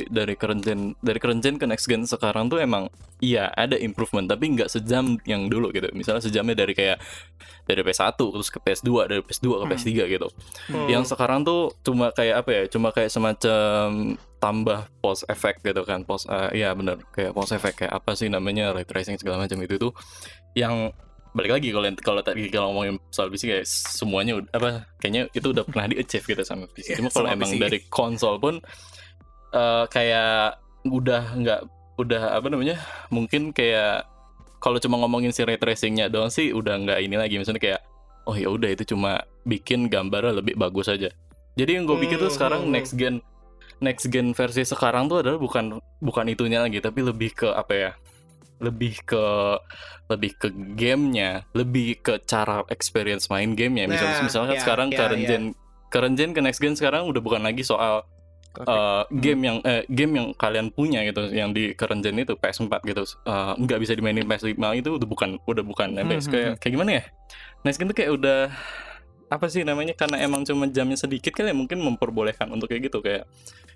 dari current gen dari current gen ke next gen sekarang tuh emang iya ada improvement tapi nggak sejam yang dulu gitu misalnya sejamnya dari kayak dari PS1 terus ke PS2 dari PS2 ke Hmm. PS3 gitu Hmm. yang sekarang tuh cuma kayak apa ya cuma kayak semacam tambah pause effect gitu kan pause eh, iya bener kayak pause effect kayak apa sih namanya ray tracing segala macam itu tuh yang balik lagi kalau kalau tadi kalau ngomongin soal PC kayak semuanya ud- apa kayaknya itu udah pernah di achieve gitu sama PC Iya, cuma kalau emang PC. dari konsol pun eh, kayak udah nggak udah apa namanya mungkin kayak kalau cuma ngomongin si ray tracingnya doang sih udah nggak ini lagi misalnya kayak oh ya udah itu cuma bikin gambarnya lebih bagus aja jadi yang gue pikir tuh Hmm, sekarang hmm, hmm. next gen next gen versi sekarang tuh adalah bukan bukan itunya lagi tapi lebih ke apa ya lebih ke lebih ke gamenya lebih ke cara experience main gamenya misalnya Nah, misalkan ya, sekarang ya, current ya. gen current gen ke next gen sekarang udah bukan lagi soal uh, game yang eh, game yang kalian punya gitu yang di current gen itu PS4 gitu. Uh, nggak bisa dimainin PS5 itu udah bukan udah bukan. FPS Hmm, kayak hmm, kayak gimana ya? Next gen tuh kayak udah apa sih namanya karena emang cuma jamnya sedikit kali ya mungkin memperbolehkan untuk kayak gitu kayak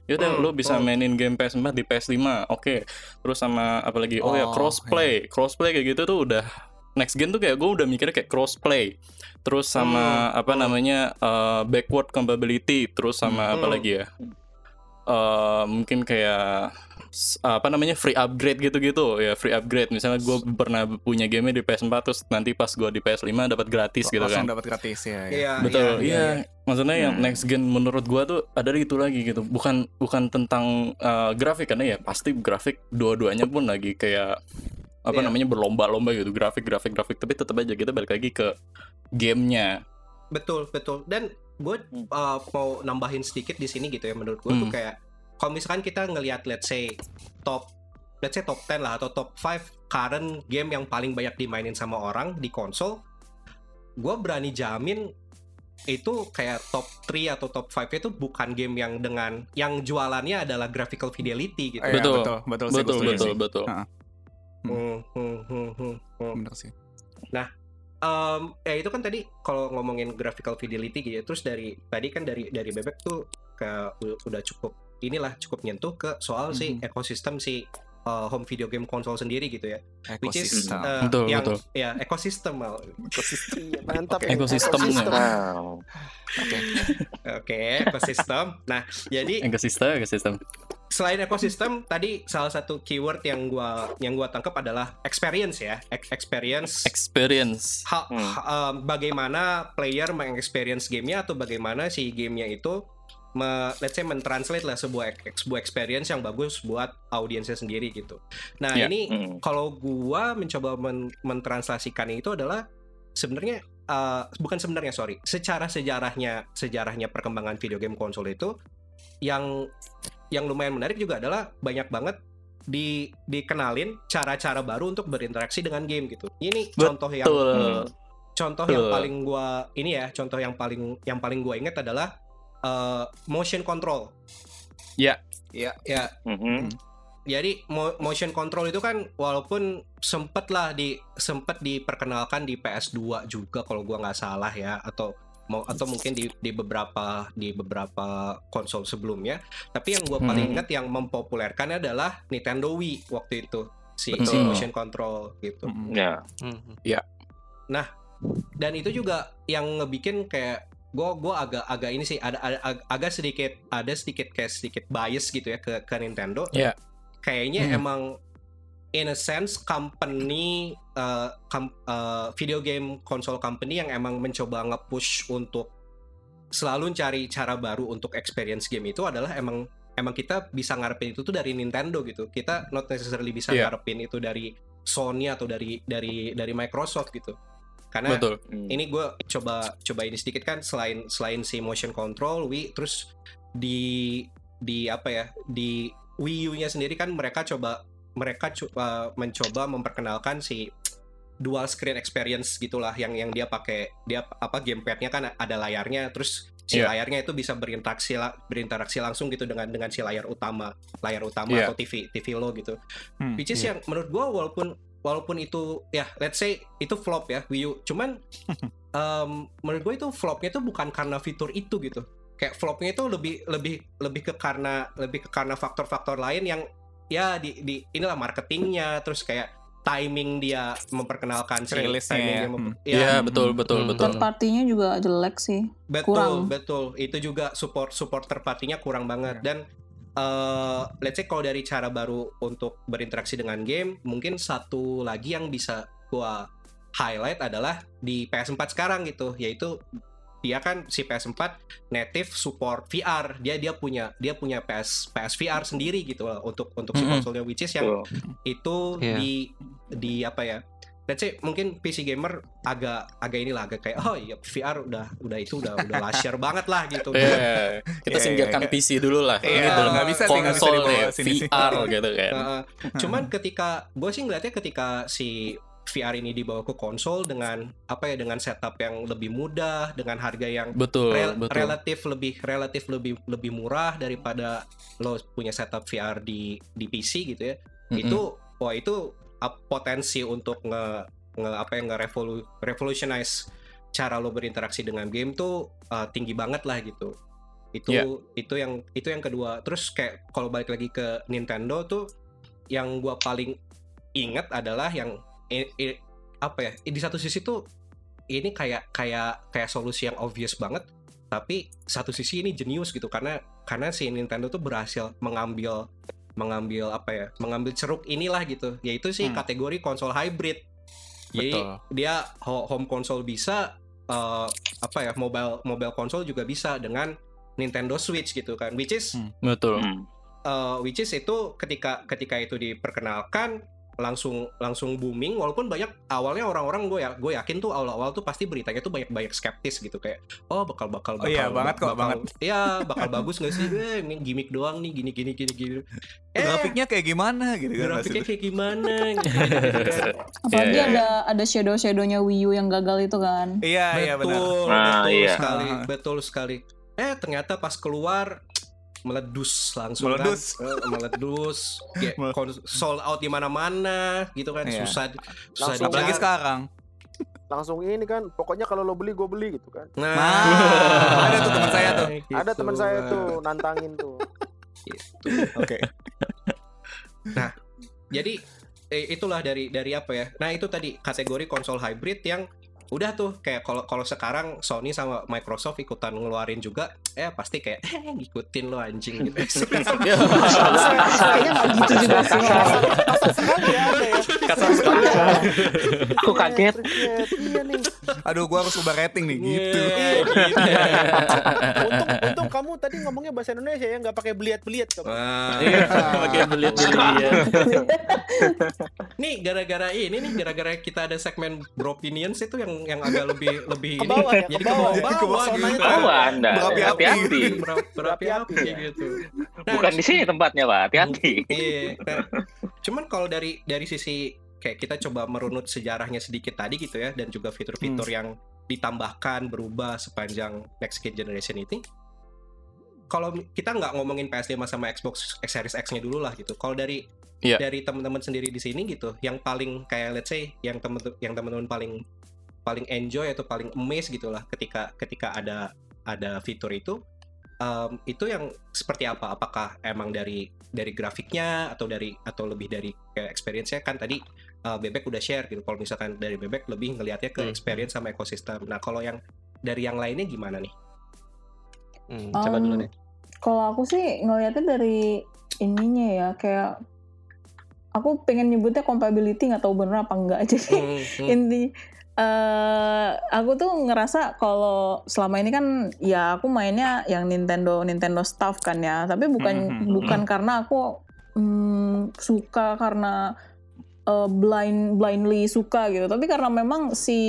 yaudah Hmm, lo bisa hmm. mainin game PS4 di PS5 oke terus sama apa lagi oh, ya Oh, crossplay crossplay kayak gitu tuh udah next gen tuh kayak gue udah mikirnya kayak crossplay terus sama apa hmm. namanya uh, backward compatibility terus sama apa Hmm. lagi ya eh mungkin kayak apa namanya free upgrade gitu-gitu ya free upgrade misalnya gue pernah punya game di PS4 terus nanti pas gue di PS5 dapat gratis gitu langsung kan dapat gratis ya. ya. Iya, betul iya, iya maksudnya yang Hmm. next gen menurut gua tuh ada itu lagi gitu bukan bukan tentang uh, grafik karena ya pasti grafik dua-duanya pun lagi kayak apa Iya. namanya berlomba-lomba gitu grafik grafik grafik tapi tetap aja kita balik lagi ke gamenya Betul, betul. Dan gue Hmm. uh, mau nambahin sedikit di sini gitu ya menurut gue tuh Hmm. kayak kalau misalkan kita ngelihat let's say top let's say top 10 lah atau top 5 current game yang paling banyak dimainin sama orang di konsol, gue berani jamin itu kayak top 3 atau top 5 itu bukan game yang dengan yang jualannya adalah graphical fidelity gitu. Betul. betul, betul, sih, betul gua setuju betul sih. betul Ah. Hmm, hmm, hmm, hmm, hmm. Bener sih. Um, ya itu kan tadi kalau ngomongin graphical fidelity gitu ya, terus dari tadi kan dari dari bebek tuh ke udah cukup inilah cukup nyentuh ke soal si Mhm. ekosistem si uh, home video game konsol sendiri gitu ya which is Ekosistem. uh, Betul, yang betul. ya ekosistem mal. Iya, mantap Ekosistemnya. ekosistem. Wow. Oke. oke ekosistem nah jadi ekosistem ekosistem selain ekosistem tadi salah satu keyword yang gua yang gua tangkap adalah experience ya Ex- experience experience ha- Hmm. ha- um, bagaimana player mengexperience gamenya atau bagaimana si gamenya itu me, let's say mentranslate lah sebuah sebuah experience yang bagus buat audiensnya sendiri gitu. Nah Ya, ini hmm. kalau gua mencoba men- mentranslasikan itu adalah sebenarnya uh, bukan sebenarnya sorry secara sejarahnya sejarahnya perkembangan video game konsol itu yang yang lumayan menarik juga adalah banyak banget di dikenalin cara-cara baru untuk berinteraksi dengan game gitu. Ini contoh yang betul Hmm. contoh yang Betul. paling gua ini ya contoh yang paling yang paling gua inget adalah uh, motion control Ya. Iya. ya Mhm. jadi mo- motion control itu kan walaupun sempet lah di sempet diperkenalkan di PS2 juga kalau gua nggak salah ya atau mau atau mungkin di di beberapa di beberapa konsol sebelumnya tapi yang gua paling Hmm. ingat yang mempopulerkan adalah Nintendo Wii waktu itu si, si motion control gitu Mm-mm. Ya. Hmm. dan itu juga yang ngebikin kayak gue gua agak agak ini sih ada, ada ag- agak sedikit ada sedikit kayak sedikit bias gitu ya ke ke Nintendo Iya. kayaknya Hmm. emang in a sense company uh, com- uh, video game console company yang emang mencoba nge-push untuk selalu cari cara baru untuk experience game itu adalah emang emang kita bisa ngarepin itu tuh dari Nintendo gitu kita not necessarily bisa Iya. ngarepin itu dari Sony atau dari dari dari Microsoft gitu karena betul Hmm. ini gue coba coba ini sedikit kan selain selain si motion control Wii terus di di apa ya di Wii U-nya sendiri kan mereka coba mereka coba mencoba memperkenalkan si dual screen experience gitulah yang yang dia pakai dia apa gamepadnya kan ada layarnya terus si Iya. layarnya itu bisa berinteraksi berinteraksi langsung gitu dengan dengan si layar utama layar utama Iya. atau TV TV lo gitu Hmm, which is iya. yang menurut gua walaupun walaupun itu ya let's say itu flop ya Wii U cuman em, menurut gue itu flopnya itu bukan karena fitur itu gitu kayak flopnya itu lebih lebih lebih ke karena lebih ke karena faktor-faktor lain yang ya di di inilah marketingnya terus kayak timing dia memperkenalkan si Rilisnya timing ya. dia memper- Hmm. ya, Iya, betul betul Hmm. betul. Third partinya juga jelek sih. betul kurang. betul itu juga support support terpartinya kurang banget dan eh let's say kalau dari cara baru untuk berinteraksi dengan game mungkin satu lagi yang bisa gua highlight adalah di PS4 sekarang gitu. Yaitu dia kan si PS4 native support VR dia dia punya dia punya PS PS VR sendiri gitu loh untuk untuk si konsolnya which is yang itu Iya. di di apa ya let's say mungkin PC gamer agak agak inilah agak kayak oh iya VR udah udah itu udah udah lasyar banget lah gitu Iya, kita Iya, singkirkan iya. PC dulu lah. Iya, gitu. nggak bisa bisa Konsol dibawa nih, sini. VR gitu kan. Heeh. cuman ketika gue sih ngeliatnya ketika si VR ini dibawa ke konsol dengan apa ya dengan setup yang lebih mudah dengan harga yang Betul, rel- betul. relatif lebih relatif lebih lebih murah daripada lo punya setup VR di di PC gitu ya Mm-mm. itu wah itu potensi untuk nge, nge apa ya nge revolu, revolutionize cara lo berinteraksi dengan game tuh uh, tinggi banget lah gitu. Itu Iya. itu yang itu yang kedua. Terus kayak kalau balik lagi ke Nintendo tuh yang gua paling inget adalah yang i- i- apa ya di satu sisi tuh ini kayak kayak kayak solusi yang obvious banget tapi satu sisi ini jenius gitu. Karena karena si Nintendo tuh berhasil mengambil mengambil apa ya mengambil ceruk inilah gitu yaitu sih Hmm. kategori konsol hybrid jadi Betul. dia ho- home console bisa eh, apa ya mobile mobile console juga bisa dengan Nintendo Switch gitu kan which is Hmm. Betul. Hmm. uh, which is itu ketika ketika itu diperkenalkan langsung langsung booming walaupun banyak awalnya orang-orang gue ya gue yakin tuh awal-awal tuh pasti beritanya tuh banyak banyak skeptis gitu kayak oh bakal bakal Oh bakal iya, banget kok, bakal- banget. iya bakal bagus nggak sih eh, ini gimmick doang nih gini gini gini gini eh Grafiknya kayak gimana gitu kan grafiknya kayak gimana gitu kan. Apalagi Iya, iya. ada ada shadow shadownya Wii U yang gagal itu kan. Iya, iya benar. betul Nah, betul iya. sekali betul sekali eh ternyata pas keluar meledus langsung Meledus. kan meledus kon- sold out di mana-mana gitu kan Iya. susah susah Langsung- Apalagi dicari. sekarang. langsung ini kan pokoknya kalau lo beli gue beli gitu kan nah, Nah, ada tuh teman saya tuh. ada gitu, teman saya tuh nantangin tuh Oke. jadi eh, itulah dari dari apa ya nah itu tadi kategori konsol hybrid yang udah tuh kayak kalau kalau sekarang Sony sama Microsoft ikutan ngeluarin juga eh pasti kayak eh ngikutin lo anjing gitu Kayaknya nggak gitu juga sih. kasar sekali ya ya Kasar sekali. Aku kaget. Iya, iya nih Aduh, gua harus ubah rating nih gitu. Iya, gitu. untung untung kamu tadi ngomongnya bahasa Indonesia ya nggak pakai beliat-beliat kamu. Iya, pakai belit-belit. Nih gara-gara ini nih gara-gara kita ada segmen Bropinions itu yang yang agak lebih lebih Ke ini bawah ya, jadi ke ke bawah. bawah, Ke bawah, gitu. Oh, Anda. Berapi-api. Berapi-api gitu. Nah, Bukan di sini tempatnya, Pak. Hati-hati. Iya. Nah, cuman kalau dari dari sisi kayak kita coba merunut sejarahnya sedikit tadi gitu ya dan juga fitur-fitur yang ditambahkan berubah sepanjang next gen generation ini. Kalau kita nggak ngomongin PS5 sama Xbox X Series X-nya dulu lah gitu. Kalau dari Iya. dari teman-teman sendiri di sini gitu, yang paling kayak let's say yang temen yang teman-teman paling paling enjoy atau paling amazed gitulah ketika ketika ada ada fitur itu em, itu yang seperti apa? Apakah emang dari dari grafiknya atau dari atau lebih dari kayak experience-nya kan tadi eh, Bebek udah share gitu. Kalau misalkan dari Bebek lebih ngelihatnya ke Hmm. experience sama ekosistem. Nah, kalau yang dari yang lainnya gimana nih? Hmm, coba Um, dulu nih. Kalau aku sih ngelihatnya dari ininya ya kayak aku pengen nyebutnya compatibility nggak tahu bener apa enggak jadi Hmm, hmm. inti eh aku tuh ngerasa kalau selama ini kan ya aku mainnya yang Nintendo Nintendo stuff kan ya. Tapi bukan Hmm, hmm, bukan karena aku mm, suka karena eh, blind blindly suka gitu. Tapi karena memang si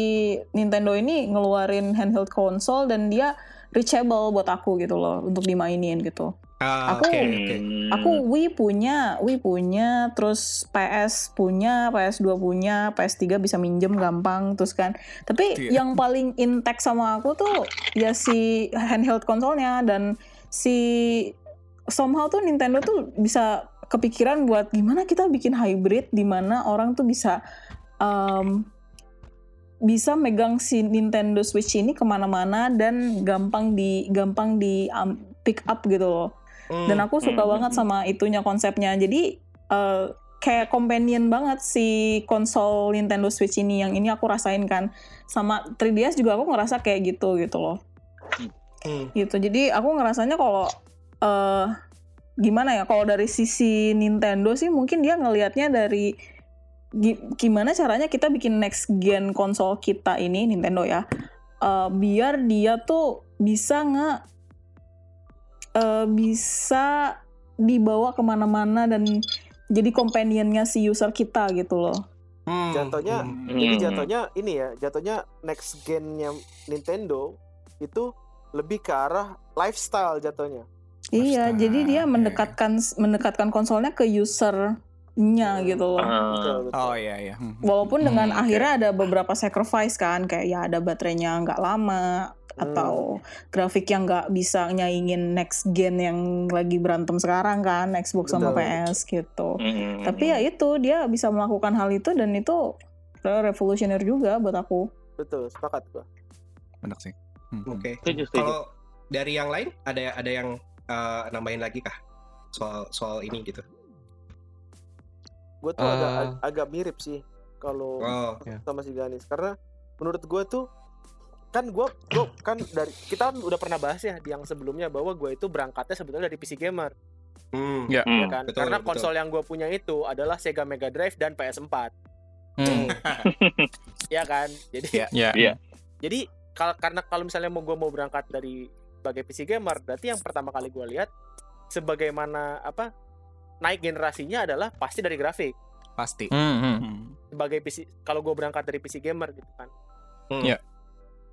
Nintendo ini ngeluarin handheld console dan dia reachable buat aku gitu loh untuk dimainin gitu Ah, Aku- oke. Hmm. Aku Wii punya, Wii punya, terus PS punya, PS2 punya, PS3 bisa minjem gampang terus kan. Tapi Iya. yang paling intact sama aku tuh ya si handheld konsolnya dan si somehow tuh Nintendo tuh bisa kepikiran buat gimana kita bikin hybrid di mana orang tuh bisa um, bisa megang si Nintendo Switch ini ke mana-mana dan gampang di gampang di um, pick up gitu loh. Hmm, Dan aku suka hmm, banget hmm. sama itunya konsepnya. Jadi eh, kayak companion banget si konsol Nintendo Switch ini yang ini aku rasain kan. Sama 3DS juga aku ngerasa kayak gitu gitu loh. Hmm. Gitu. Jadi aku ngerasanya kalau eh gimana ya kalau dari sisi Nintendo sih mungkin dia ngelihatnya dari gi- gimana caranya kita bikin next gen konsol kita ini Nintendo ya. eh, biar dia tuh bisa nge eh, bisa dibawa ke mana-mana dan jadi companionnya si user kita gitu loh. Hmm, Jatuhnya- hmm. Jadi Hmm. jatuhnya ini ya, jatuhnya next gen-nya Nintendo itu lebih ke arah lifestyle jatuhnya. Iya, Astaga, jadi dia mendekatkan mendekatkan konsolnya ke usernya gitu loh. Betul, betul. Oh iya iya. Hmm. Walaupun dengan Hmm, oke. akhirnya ada beberapa sacrifice kan, kayak ya ada baterainya nggak lama Hmm. atau grafik yang nggak bisa nyaingin next gen yang lagi berantem sekarang kan, Xbox sama Betul. PS gitu. hmm, Tapi ya itu dia bisa melakukan hal itu dan itu revolusioner juga buat aku. Betul, sepakat gua. Benar sih. Hmm. Oke. Setuju, setuju. Kalau dari yang lain ada ada yang eh, nambahin lagi kah soal soal ini gitu? Gue tuh agak Eh. ag- agak mirip sih kalau Oh, sama si Ganis karena menurut gue tuh kan gue gue kan dari kita kan udah pernah bahas ya di yang sebelumnya bahwa gue itu berangkatnya sebetulnya dari PC gamer hmm. Ya. ya kan betul, karena betul. konsol yang gue punya itu adalah Sega Mega Drive dan PS4 Hmm. ya kan jadi Ya. Ya. Iya. jadi kalau karena kalau misalnya mau gue mau berangkat dari sebagai PC gamer berarti yang pertama kali gue lihat sebagaimana apa naik generasinya adalah pasti dari grafik Pasti. Hmm, hmm. Hmm. sebagai PC kalau gue berangkat dari PC gamer gitu kan Hmm. Ya.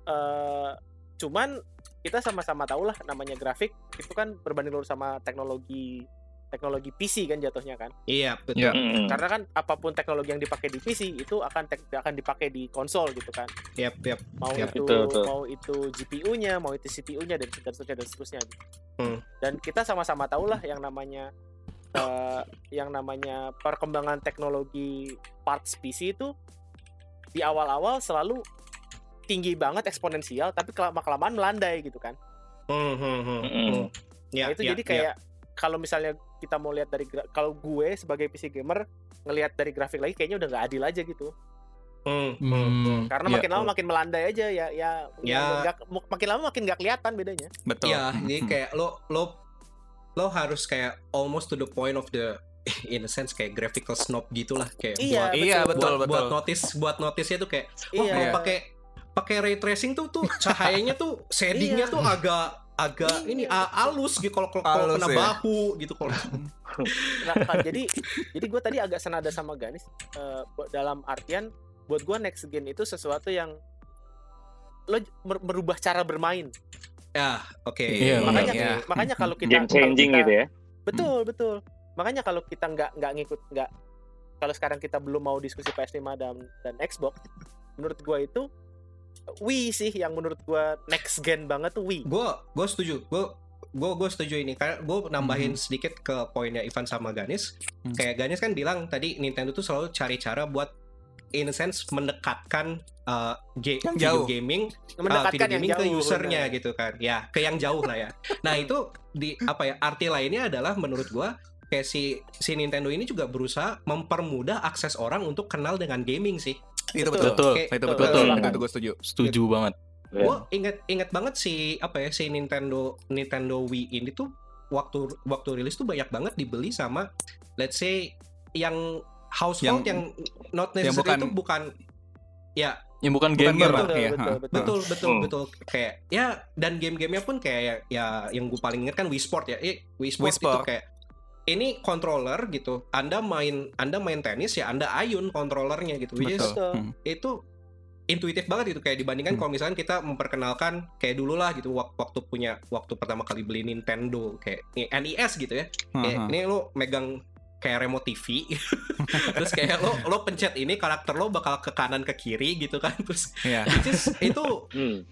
Eh, cuman kita sama-sama tahu lah namanya grafik itu kan berbanding lurus sama teknologi teknologi PC kan jatuhnya kan Iya, betul. Ya. Hmm. karena kan apa pun teknologi yang dipakai di PC itu akan tek- akan dipakai di konsol gitu kan Yap, yap. mau Ya, itu betul, betul. mau itu GPU-nya mau itu CPU-nya dan seterusnya dan seterusnya gitu. Hmm. dan kita sama-sama tahu lah yang namanya eh, yang namanya perkembangan teknologi parts PC itu di awal-awal selalu tinggi banget eksponensial tapi kelama kelamaan melandai gitu kan Hmm, hmm, hmm, Hmm. Ya, Nah, itu ya, jadi ya. kayak kalau misalnya kita mau lihat dari gra- kalau gue sebagai PC gamer ngelihat dari grafik lagi kayaknya udah nggak adil aja gitu Hmm, hmm, hmm. Karena Ya. makin lama makin melandai aja ya ya, Ya. nggak- makin lama makin nggak kelihatan bedanya Betul. Iya, jadi Hmm. kayak lo lo lo harus kayak almost to the point of the in a sense kayak graphical snob gitulah kayak Iya, buat Iya, betul. betul buat, betul. buat notice buat notice tuh kayak oh iya kalau pakai pakai ray tracing tuh tuh cahayanya tuh shadingnya Iya. tuh agak agak Iya, ini betul. a- halus gitu kalau kalau kena ya. bahu gitu kalau Nah, kan, jadi jadi gue tadi agak senada sama Ganis eh, buat- dalam artian buat gue next gen itu sesuatu yang lo mer- merubah cara bermain ya oke. Iya, makanya Iya. makanya kalau kita Game kalau changing kita- gitu ya. betul betul. Makanya kalau kita nggak nggak ngikut nggak kalau sekarang kita belum mau diskusi PS5 dan dan Xbox menurut gue itu Wii sih yang menurut gue next gen banget tuh Wii gue gue setuju. Gue gue gue setuju ini. Karena gue nambahin sedikit ke poinnya Ivan sama Ganis. Hmm. kayak Ganis kan bilang tadi Nintendo tuh selalu cari cara buat in a sense mendekatkan uh, ga- Yang video jauh. gaming uh, mendekatkan video yang gaming jauh ke usernya benar. gitu kan ya ke yang jauh lah ya nah itu di apa ya arti lainnya adalah menurut gue kayak si si Nintendo ini juga berusaha mempermudah akses orang untuk kenal dengan gaming sih Itu Betul. betul. Betul. Kayak- Itu betul. betul. Betul. Itu gue setuju. Setuju banget. Iya. gue inget inget banget si apa ya si Nintendo Nintendo Wii ini tuh waktu waktu rilis tuh banyak banget dibeli sama let's say yang household yang, Yang- not yang necessary bukan- itu bukan ya Yang bukan Bukan gamer. gamer. betul Iya, betul ha. betul betul betul Hmm. betul kayak ya dan game-gamenya pun kayak ya, ya yang gue paling inget kan Wii Sport ya eh, Wii Sport, Wii itu Sport. kayak ini controller gitu Anda main Anda main tenis ya Anda ayun controllernya gitu which is Betul. Hmm. itu intuitif banget gitu kayak dibandingkan Hmm. kalau misalkan kita memperkenalkan kayak dulu lah gitu wak- waktu punya waktu pertama kali beli Nintendo kayak NES gitu ya kayak ini lo megang kayak remote TV terus kayak lo lo pencet ini karakter lo bakal ke kanan ke kiri gitu kan terus which is- itu Hmm.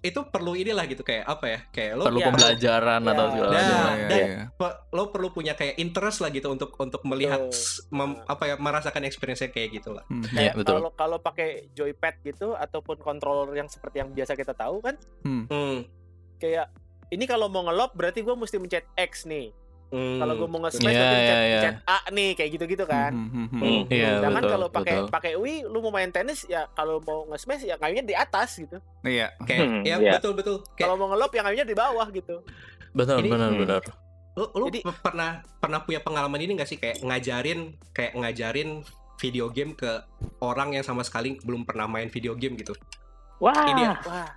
itu perlu inilah gitu kayak apa ya kayak lo perlu Iya. pembelajaran atau Iya. segala Nah, macam. Dan- iya. pe- lo perlu punya kayak interest lah gitu untuk untuk melihat mem- apa ya merasakan experience kayak gitu lah Hmm. Iya, Kayak betul. kalau kalau pakai joypad gitu ataupun controller yang seperti yang biasa kita tahu kan Hmm. kayak ini kalau mau ngelop berarti gue mesti mencet X nih Hmm. kalau gue mau nge-smash mencet, iya, iya. mencet A nih kayak gitu-gitu kan Hmm, hmm, hmm, Hmm. hmm. Iya, Sedangkan betul, kalau pakai pakai Wii lu mau main tenis ya kalau mau nge-smash ya kayunya di atas gitu. Iya. kayak Hmm, ya iya. betul betul kayak Kalau mau ngelop ya kayunya di bawah gitu. Benar, Ini- benar, Hmm. benar. lu, lu Jadi- pe- pernah pernah punya pengalaman ini gak sih kayak ngajarin kayak ngajarin video game ke orang yang sama sekali belum pernah main video game gitu Wah, Ini ya. Wah,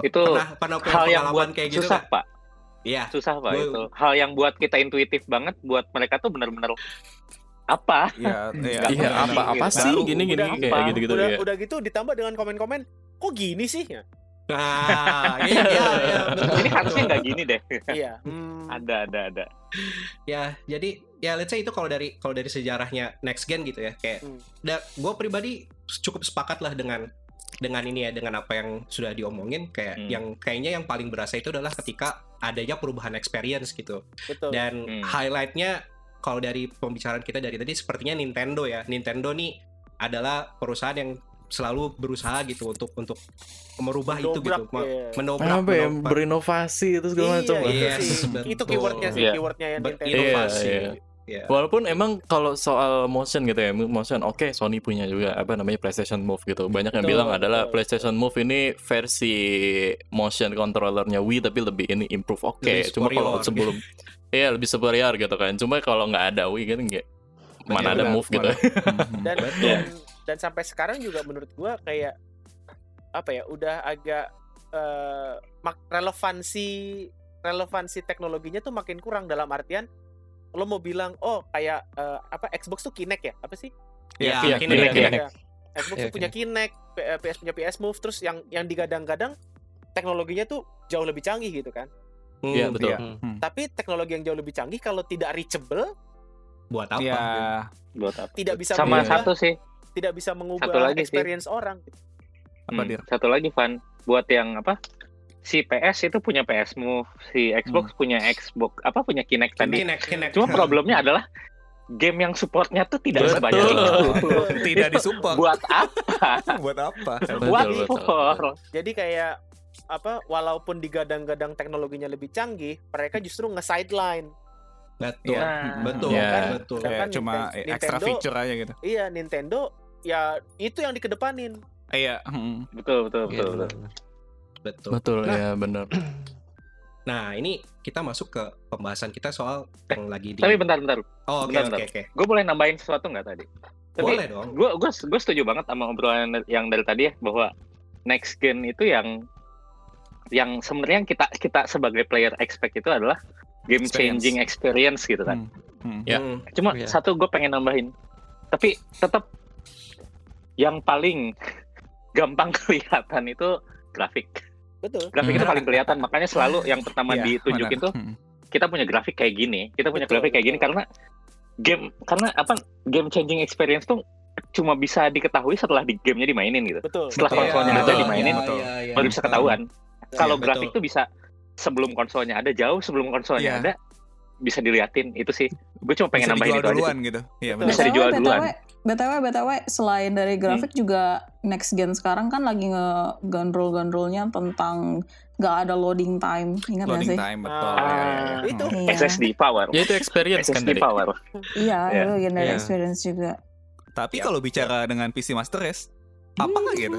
itu pernah pernah punya hal yang pengalaman buat kayak gitu susah, nggak? Pak. Iya Susah, Pak, Gua- itu. Hal yang buat kita intuitif banget, buat mereka tuh benar-benar apa? Iya, iya. Iya, apa apa gitu. sih Baru, gini gini udah kayak apa, gitu-gitu udah ya. udah gitu ditambah dengan komen-komen kok gini sih ya? nah iya iya iya Ini harusnya nggak gini deh. iya. Hmm, ada, ada, ada. ya jadi ya let's say itu kalau dari kalau dari sejarahnya next gen gitu ya kayak Hmm. gue pribadi cukup sepakat lah dengan dengan ini ya dengan apa yang sudah diomongin kayak Hmm. yang kayaknya yang paling berasa itu adalah ketika adanya perubahan experience gitu betul. dan Hmm. highlightnya kalau dari pembicaraan kita dari tadi sepertinya Nintendo ya Nintendo nih adalah perusahaan yang selalu berusaha gitu untuk untuk merubah itu Mendobrak, gitu me- iya. mendobrak Apa ya mendobrak. berinovasi itu segala macam. iya, Iya, itu betul. Itu keywordnya sih, Iya. keywordnya yang Nintendo. berinovasi Iya, Iya. Walaupun emang kalau soal motion gitu ya, motion oke Sony punya juga apa namanya PlayStation Move gitu. Banyak yang Betul, bilang adalah betul. PlayStation Move ini versi motion controllernya Wii tapi lebih ini improve oke. Lebih Cuma kalau sebelum Iya lebih superior gitu kan. Cuma kalau nggak ada Wii kan nggak mana ada Benar, move gitu. hmm. dan dan dan sampai sekarang juga menurut gua kayak apa ya udah agak eh, mak- relevansi relevansi teknologinya tuh makin kurang dalam artian lo mau bilang oh kayak eh, apa Xbox tuh Kinect ya apa sih Iya, Iya, Kinect, Kinect, Kinect. Ya, Xbox Iya, tuh punya Kinect P- eh, PS punya PS Move terus yang yang digadang-gadang teknologinya tuh jauh lebih canggih gitu kan Hmm, Iya betul. Iya. Hmm. Hmm. tapi teknologi yang jauh lebih canggih kalau tidak reachable buat apa Iya. Buat apa? tidak bisa Sama mengubah satu sih, tidak bisa Satu mengubah lagi sih. experience orang Apa Hmm, dir? Satu lagi Van, buat yang apa? Si PS itu punya PS Move, si Xbox punya Xbox apa punya Kinect tadi. Kinect, Kinect. Cuma problemnya adalah game yang supportnya tuh tidak Betul. sebanyak itu. Tidak disupport. buat apa? Buat apa? Betul, betul, for? Jadi kayak apa walaupun digadang-gadang teknologinya lebih canggih, mereka justru nge-sideline. betul. Nah, betul Iya. betul Kayak Sedangkan cuma Ninten- extra Nintendo- feature aja gitu. Iya, Nintendo ya itu yang dikedepanin. Iya. hmm. Betul, betul, betul. benar, betul. benar. Betul Betul Nah, ya benar. nah ini kita masuk ke pembahasan kita soal yang lagi di Tapi bentar, bentar. oh oke oke Gue boleh nambahin sesuatu nggak tadi? Tapi boleh dong gue gue gue setuju banget sama obrolan yang dari tadi ya bahwa next gen itu yang yang sebenarnya kita kita sebagai player expect itu adalah game changing experience gitu kan. Hmm. Hmm. Ya. Hmm, Cuma Iya. satu gue pengen nambahin, tapi tetap yang paling gampang kelihatan itu grafik. Betul. Grafik itu Hmm. paling kelihatan, makanya selalu yang pertama Iya, ditunjukin benar. tuh Hmm. kita punya grafik kayak gini, kita punya Betul, grafik kayak gini betul. karena game karena apa game changing experience tuh cuma bisa diketahui setelah di gamenya dimainin gitu. Betul. Setelah Betul. konsolnya Iya, ada iya, dimainin, betul. baru bisa ketahuan. Kalau Iya, grafik betul. tuh bisa sebelum konsolnya ada, jauh sebelum konsolnya Iya. ada, bisa diliatin itu sih. Gue cuma pengen Bisa nambahin itu aja. duluan gitu. Iya Betul. benar. Bisa dijual duluan. BTW, BTW, selain dari grafik Hmm. juga next gen sekarang kan lagi ngegandrol-gandrolnya tentang nggak ada loading time. Ingat nggak Loading sih? time betul. Ah, Iya, iya, iya. itu. Hmm. Iya. SSD power. Ya itu experience kan SSD tadi. power. Iya, Iya. itu bagian dari Iya. experience juga. Tapi Ya. kalau bicara dengan PC Master Race, apa nggak gitu?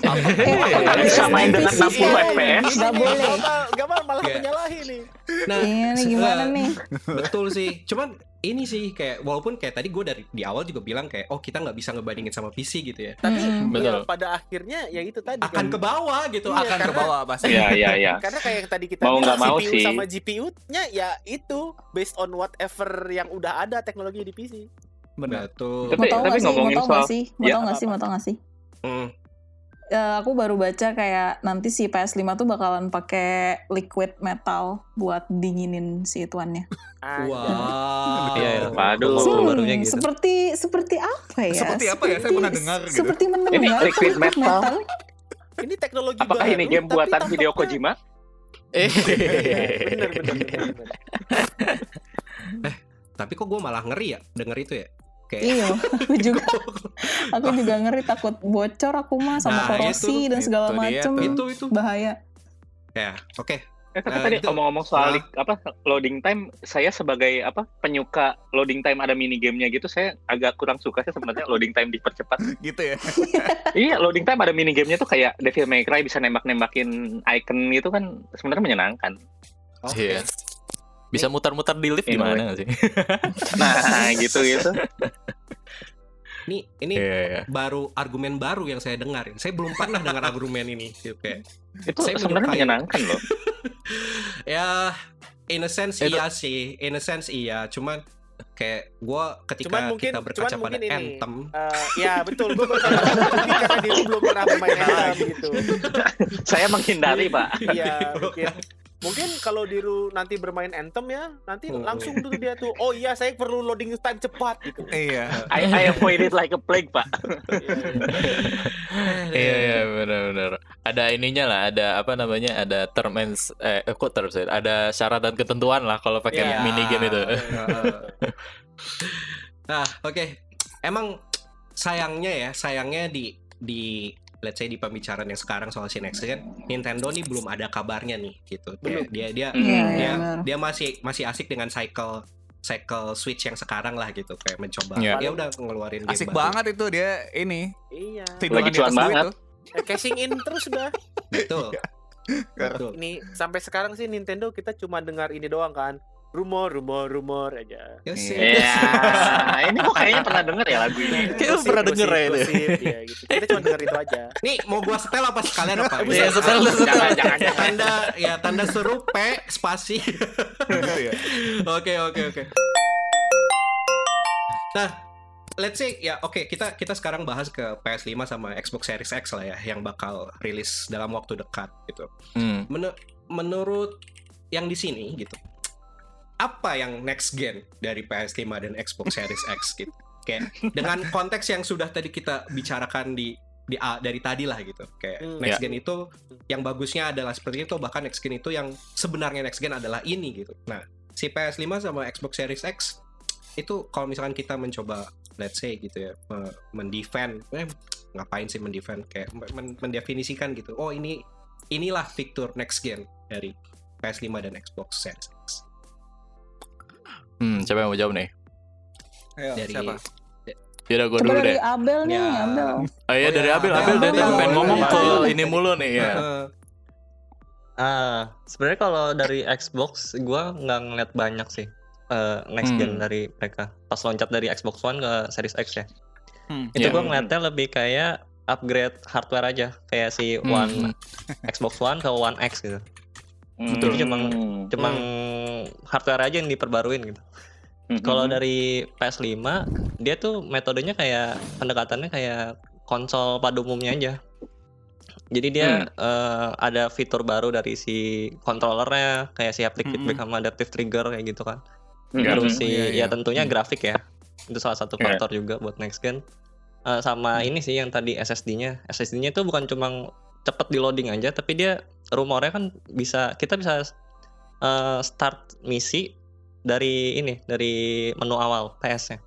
Nggak bisa main dengan 60 FPS. Nggak boleh. Gak malah Iya. menyalahi nih. nah Ini nih gimana nih? betul sih cuman ini sih kayak walaupun kayak tadi gue dari di awal juga bilang kayak oh kita nggak bisa ngebandingin sama PC gitu ya Tapi Mm-mm. Betul. ya, pada akhirnya ya itu tadi akan kan. ke bawah gitu Iya, Akan ke bawah pasti. Iya, iya, iya. Karena kayak yang tadi kita Mau bilang nggak mau CPU sih. sama GPU-nya ya itu based on whatever yang udah ada teknologi di PC. Benar. betul Mau Tapi- tahu tapi nggak sih? Mau tahu nggak soal- sih? Mau Ya. tahu nggak sih? Mau tahu nggak sih? Hmm. eh, aku baru baca kayak nanti si PS5 tuh bakalan pakai liquid metal buat dinginin si tuannya. Anjay. Wow. Iya, iya. Waduh. Hmm, barunya gitu. Seperti seperti apa ya? Seperti apa ya? Saya pernah dengar gitu. Seperti mendengar liquid metal. Ini teknologi Apakah baru, ini game tapi buatan Hideo Kojima? Eh. Iya, bener, bener, bener, bener. Tapi kok gue malah ngeri ya denger itu ya. Kayak Iya, aku juga aku juga ngeri takut bocor aku mah sama Nah, korosi itu, dan segala itu dia macem. tuh. itu itu Bahaya. ya oke Eh, tapi Eh, tadi ngomong-ngomong soal li- apa loading time, saya sebagai apa penyuka loading time ada mini gamenya gitu, saya agak kurang suka sih sebenarnya loading time dipercepat. gitu ya. iya, loading time ada mini gamenya tuh kayak Devil May Cry bisa nembak-nembakin icon gitu kan sebenarnya menyenangkan. oke Iya. Bisa muter-muter di lift gimana sih? Nah, gitu-gitu. ini ini Iya, iya. baru argumen baru yang saya dengar saya belum pernah dengar argumen ini gitu kayak Itu Saya sebenarnya menyenangkan loh. ya in a sense Itu- iya sih in a sense iya cuman kayak gue ketika Cuman mungkin, kita cuman berkaca pada mungkin ini. Anthem eh, ya betul, gue mungkin karena belum pernah bermain Anthem gitu. saya menghindari, Pak. Iya, mungkin mungkin kalau Diru nanti bermain Anthem ya, nanti Hmm. langsung tuh dia tuh, oh iya saya perlu loading time cepat gitu. Iya. I, I avoid it like a plague, Pak. Iya iya benar-benar. Ada ininya lah, ada apa namanya? Ada term and eh eh, kok term? Ada syarat dan ketentuan lah kalau pakai Iya. mini game itu. nah oke emang sayangnya ya sayangnya di di let's say di pembicaraan yang sekarang soal si next gen Nintendo nih belum ada kabarnya nih gitu Kayak dia dia Hmm. Iya, iya, dia benar. dia masih masih asik dengan cycle cycle switch yang sekarang lah gitu kayak mencoba Iya. ya udah ngeluarin game Asik baru. banget itu dia ini Iya. tiduran Lagi cuan banget. Eh, Cashing in terus udah. betul betul Ini sampai sekarang sih Nintendo kita cuma dengar ini doang kan. Rumor, rumor, rumor aja. Ya sih. Iya, ini kok kayaknya pernah denger ya lagu ini. Kayak lu pernah denger ya itu. Gosip, iya, gitu. Kita cuma denger itu aja. Nih mau gua setel apa sekalian apa? Iya, setel, setel. Jangan, jangan, Ya, jangan. tanda ya tanda seru P spasi. Gitu ya. Oke oke oke. Nah, let's say ya oke kita kita sekarang bahas ke PS5 sama Xbox Series X lah ya yang bakal rilis dalam waktu dekat gitu. Hmm. Menu- menurut yang di sini gitu. Apa yang next gen dari PS5 dan Xbox Series X gitu. Kayak dengan konteks yang sudah tadi kita bicarakan di di A- dari tadi lah gitu. Kayak Hmm. next Ya. gen itu yang bagusnya adalah seperti itu bahkan next gen itu yang sebenarnya next gen adalah ini gitu. Nah, si PS5 sama Xbox Series X itu kalau misalkan kita mencoba let's say gitu ya me- mendefend eh, ngapain sih mendefend kayak men- mendefinisikan gitu oh ini inilah fitur next gen dari PS5 dan Xbox Series X Hmm, siapa yang mau jawab nih? Ayo, dari siapa? Yaudah gue Coba dulu dari deh. Abel nih, Ya. Abel. Oh iya Oh dari ya, Abel, Abel, Abel dari Abel, tadi pengen Abel, ngomong Abel. ke ini mulu nih ya. Ah, sebenarnya kalau dari Xbox gua nggak ngeliat banyak sih eh, next gen Hmm. dari mereka. Pas loncat dari Xbox One ke Series X ya. Hmm. Itu Iya. gua ngeliatnya lebih kayak upgrade hardware aja, kayak si Hmm. One Xbox One ke One X gitu. Betul. Jadi cuma cuma hardware aja yang diperbaruin gitu. Kalau dari PS5 dia tuh metodenya kayak pendekatannya kayak konsol pada umumnya aja. Jadi dia eh, ada fitur baru dari si controllernya kayak si haptic Mm-mm. feedback sama adaptive trigger kayak gitu kan. Iya. Terus si Iya, iya. ya tentunya grafik ya. Itu salah satu Iya. faktor juga buat next gen. Eh, sama ini sih yang tadi SSD-nya. SSD-nya itu bukan cuma cepet di loading aja tapi dia rumornya kan bisa kita bisa eh, start misi dari ini dari menu awal PS-nya.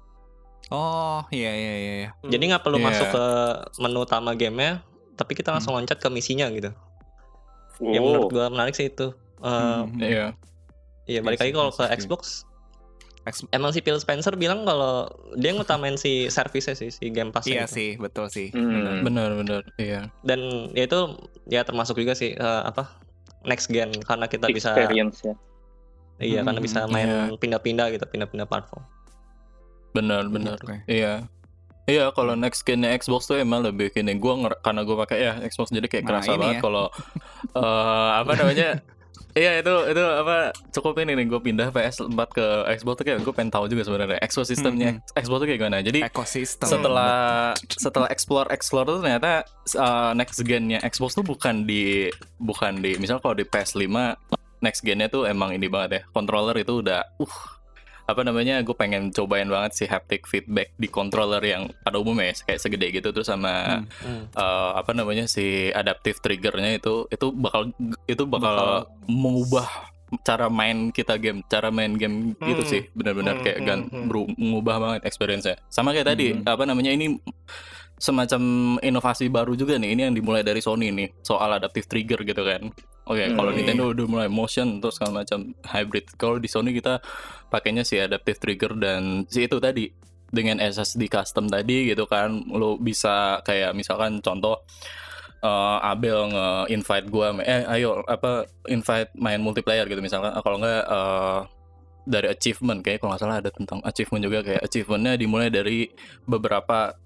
Oh, iya iya iya iya. Jadi nggak perlu Iya. masuk ke menu utama gamenya, tapi kita langsung loncat ke misinya gitu. Yang menurut gua menarik sih itu. Eh, Hmm. Iya. Iya balik Iya lagi kalau ke setuju. Xbox, emang si Phil Spencer bilang kalau dia ngutamain si service sih, si Game Pass Iya sih, betul sih. Hmm. Benar benar. Iya. Dan ya itu ya termasuk juga sih eh, apa next gen karena kita bisa experience ya. iya karena Hmm, bisa main pindah-pindah gitu, pindah-pindah platform. Benar benar. Oke. Iya. Iya, kalau next gen Xbox tuh emang lebih gini. Gua nger- karena gue pakai ya Xbox jadi kayak Nah, kerasa banget ya. kalau eh, apa namanya Iya itu itu apa cukup ini nih gue pindah PS4 ke Xbox tuh kayak gue pengen tahu juga sebenarnya ekosistemnya. Xbox tuh kayak gimana. Jadi ekosistem. setelah setelah explore explore tuh ternyata uh, next gennya Xbox tuh bukan di bukan di misal kalau di PS5 next gennya tuh emang ini banget ya controller itu udah uh apa namanya gue pengen cobain banget si haptic feedback di controller yang pada umumnya ya, kayak segede gitu tuh sama Hmm. uh, apa namanya si adaptive triggernya itu itu bakal itu bakal, mengubah cara main kita game cara main game gitu Hmm. sih benar-benar Hmm, kayak hmm, gan hmm. beru- mengubah banget experience-nya sama kayak tadi Hmm. apa namanya ini semacam inovasi baru juga nih ini yang dimulai dari Sony nih soal adaptive trigger gitu kan oke kalau Hmm. Nintendo udah mulai motion terus segala macam hybrid. Kalau di Sony kita pakainya si adaptive trigger dan si itu tadi dengan SSD custom tadi gitu kan lo bisa kayak misalkan contoh eh, Abel nge-invite gua eh ayo apa invite main multiplayer gitu misalkan. Kalau enggak eh, dari achievement kayak kalau nggak salah ada tentang achievement juga kayak achievementnya dimulai dari beberapa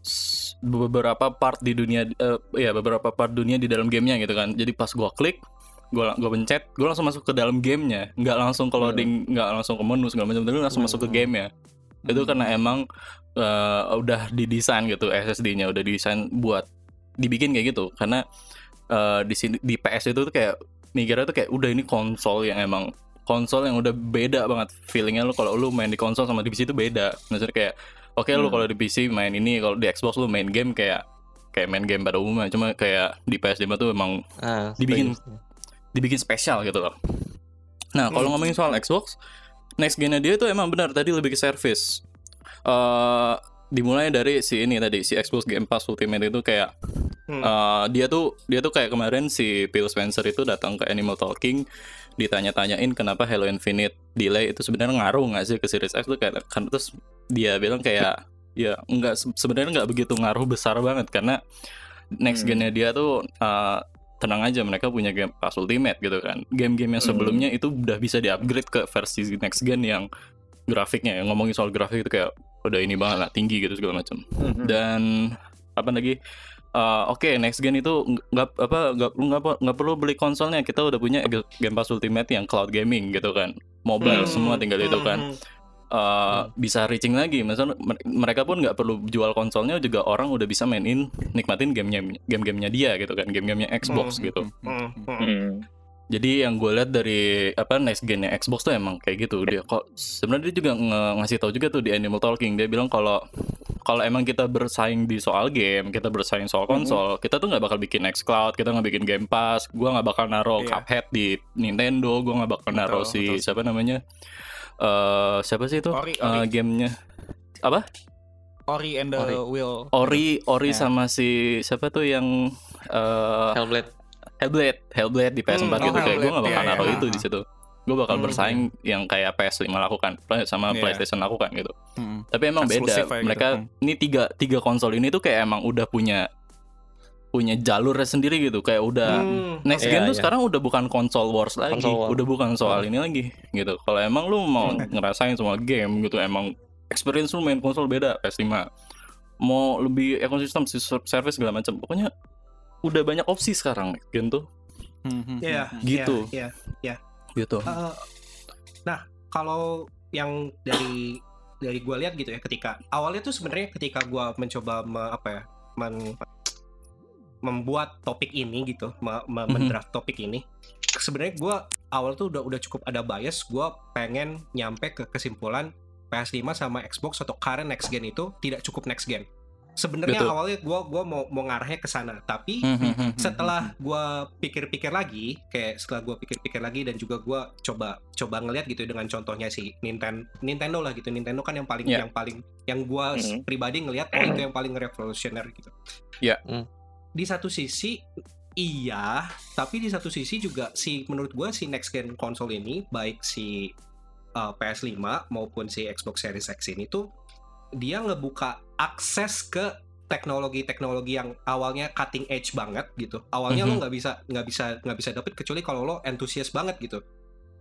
beberapa part di dunia eh, ya beberapa part dunia di dalam gamenya gitu kan. Jadi pas gua klik gua gua pencet gua langsung masuk ke dalam gamenya. Nggak langsung ke loading nggak langsung ke menu segala macam tapi langsung masuk ke gamenya itu karena emang eh, udah didesain gitu SSD-nya udah didesain buat dibikin kayak gitu. Karena eh, di sini di PS itu tuh kayak mikirnya tuh kayak udah ini konsol yang emang konsol yang udah beda banget feelingnya lu. Kalau lu main di konsol sama di PC itu beda. Maksudnya kayak oke lu kalau di PC main ini kalau di Xbox lu main game kayak kayak main game pada umumnya. Cuma kayak di PS5 tuh emang Ah, Dibikin-. Dibikin spesial gitu loh. Nah, kalau ngomongin soal Xbox, next gen dia itu emang benar tadi lebih ke service. eh dimulai dari si ini tadi si Xbox Game Pass Ultimate itu kayak Hmm. eh, dia tuh dia tuh kayak kemarin si Phil Spencer itu datang ke Animal Talking ditanya-tanyain kenapa Halo Infinite delay itu sebenarnya ngaruh nggak sih ke Series X tuh kayak kan terus dia bilang kayak ya nggak se- sebenarnya nggak begitu ngaruh besar banget karena next Hmm. gennya dia tuh eh, tenang aja mereka punya game Pass Ultimate gitu kan game-game yang Hmm. sebelumnya itu udah bisa di-upgrade ke versi next gen yang grafiknya yang ngomongin soal grafik itu kayak udah ini banget lah tinggi gitu segala macam Hmm. dan apa lagi Uh, Oke, next gen itu nggak apa nggak lu nggak nggak perlu beli konsolnya. Kita udah punya Game Pass Ultimate yang cloud gaming gitu kan, mobile Hmm, semua tinggal itu kan. Hmm, Uh, bisa reaching lagi. Mer- mereka pun nggak perlu jual konsolnya juga orang udah bisa mainin nikmatin gamenya game-gamenya dia gitu kan, game-gamenya Xbox Hmm, gitu. hmm, hmm. Hmm. Jadi yang gue lihat dari apa next gennya Xbox tuh emang kayak gitu dia kok sebenarnya dia juga nge- ngasih tahu juga tuh di Animal Talking dia bilang kalau kalau emang kita bersaing di soal game kita bersaing soal konsol kita tuh nggak bakal bikin Xcloud kita nggak bikin Game Pass gue nggak bakal naruh Iya. Cuphead di Nintendo gue nggak bakal naruh Betul, si betul. siapa namanya eh siapa sih itu Ori, Eh, Ori. gamenya apa Ori and the Ori. Will Ori Ori Ya. sama si siapa tuh yang eh Hellblade. Hellblade, Hellblade di PS4 Hmm, gitu oh, kayak gue gak bakal Hellblade, naruh iya, itu iya. di situ. Gue bakal Hmm, bersaing yang kayak PS5 lakukan play- sama Iya. PlayStation lakukan gitu. Mm. Tapi emang beda. Eksklusif aja gitu. Mereka Hmm. ini tiga tiga konsol ini tuh kayak emang udah punya punya jalurnya sendiri gitu. Kayak udah Hmm, next Iya, gen tuh iya. sekarang udah bukan konsol wars lagi, Console war. udah bukan soal ini lagi gitu. Kalau emang lu mau Hmm. ngerasain semua game gitu, emang experience lu main konsol beda PS5. Mau lebih ekosistem si service segala macam. Pokoknya udah banyak opsi sekarang gen tuh Iya, mhm. Gitu. iya, iya. gitu. Eh, nah, kalau yang dari dari gue lihat gitu ya, ketika awalnya tuh sebenarnya ketika gue mencoba me- apa ya, men- membuat topik ini gitu, Mhm. mendraft topik ini, sebenarnya gue awal tuh udah udah cukup ada bias, gue pengen nyampe ke kesimpulan PS5 sama Xbox atau current next gen itu tidak cukup next gen. Sebenarnya awalnya gue gua mau mau ngarahnya ke sana, tapi Mhm. setelah gua pikir-pikir lagi kayak setelah gua pikir-pikir lagi dan juga gua coba coba ngeliat gitu dengan contohnya si Nintendo Nintendo lah gitu Nintendo kan yang paling Ya. yang paling yang Mhm. pribadi ngelihat oh itu yang paling revolusioner gitu Ya. Hmm. Di satu sisi iya tapi di satu sisi juga si menurut gua si next gen konsol ini baik si uh, PS5 maupun si Xbox Series X ini tuh dia ngebuka akses ke teknologi-teknologi yang awalnya cutting edge banget gitu. Awalnya lo Mhm. nggak bisa nggak bisa nggak bisa dapet kecuali kalau lo antusias banget gitu.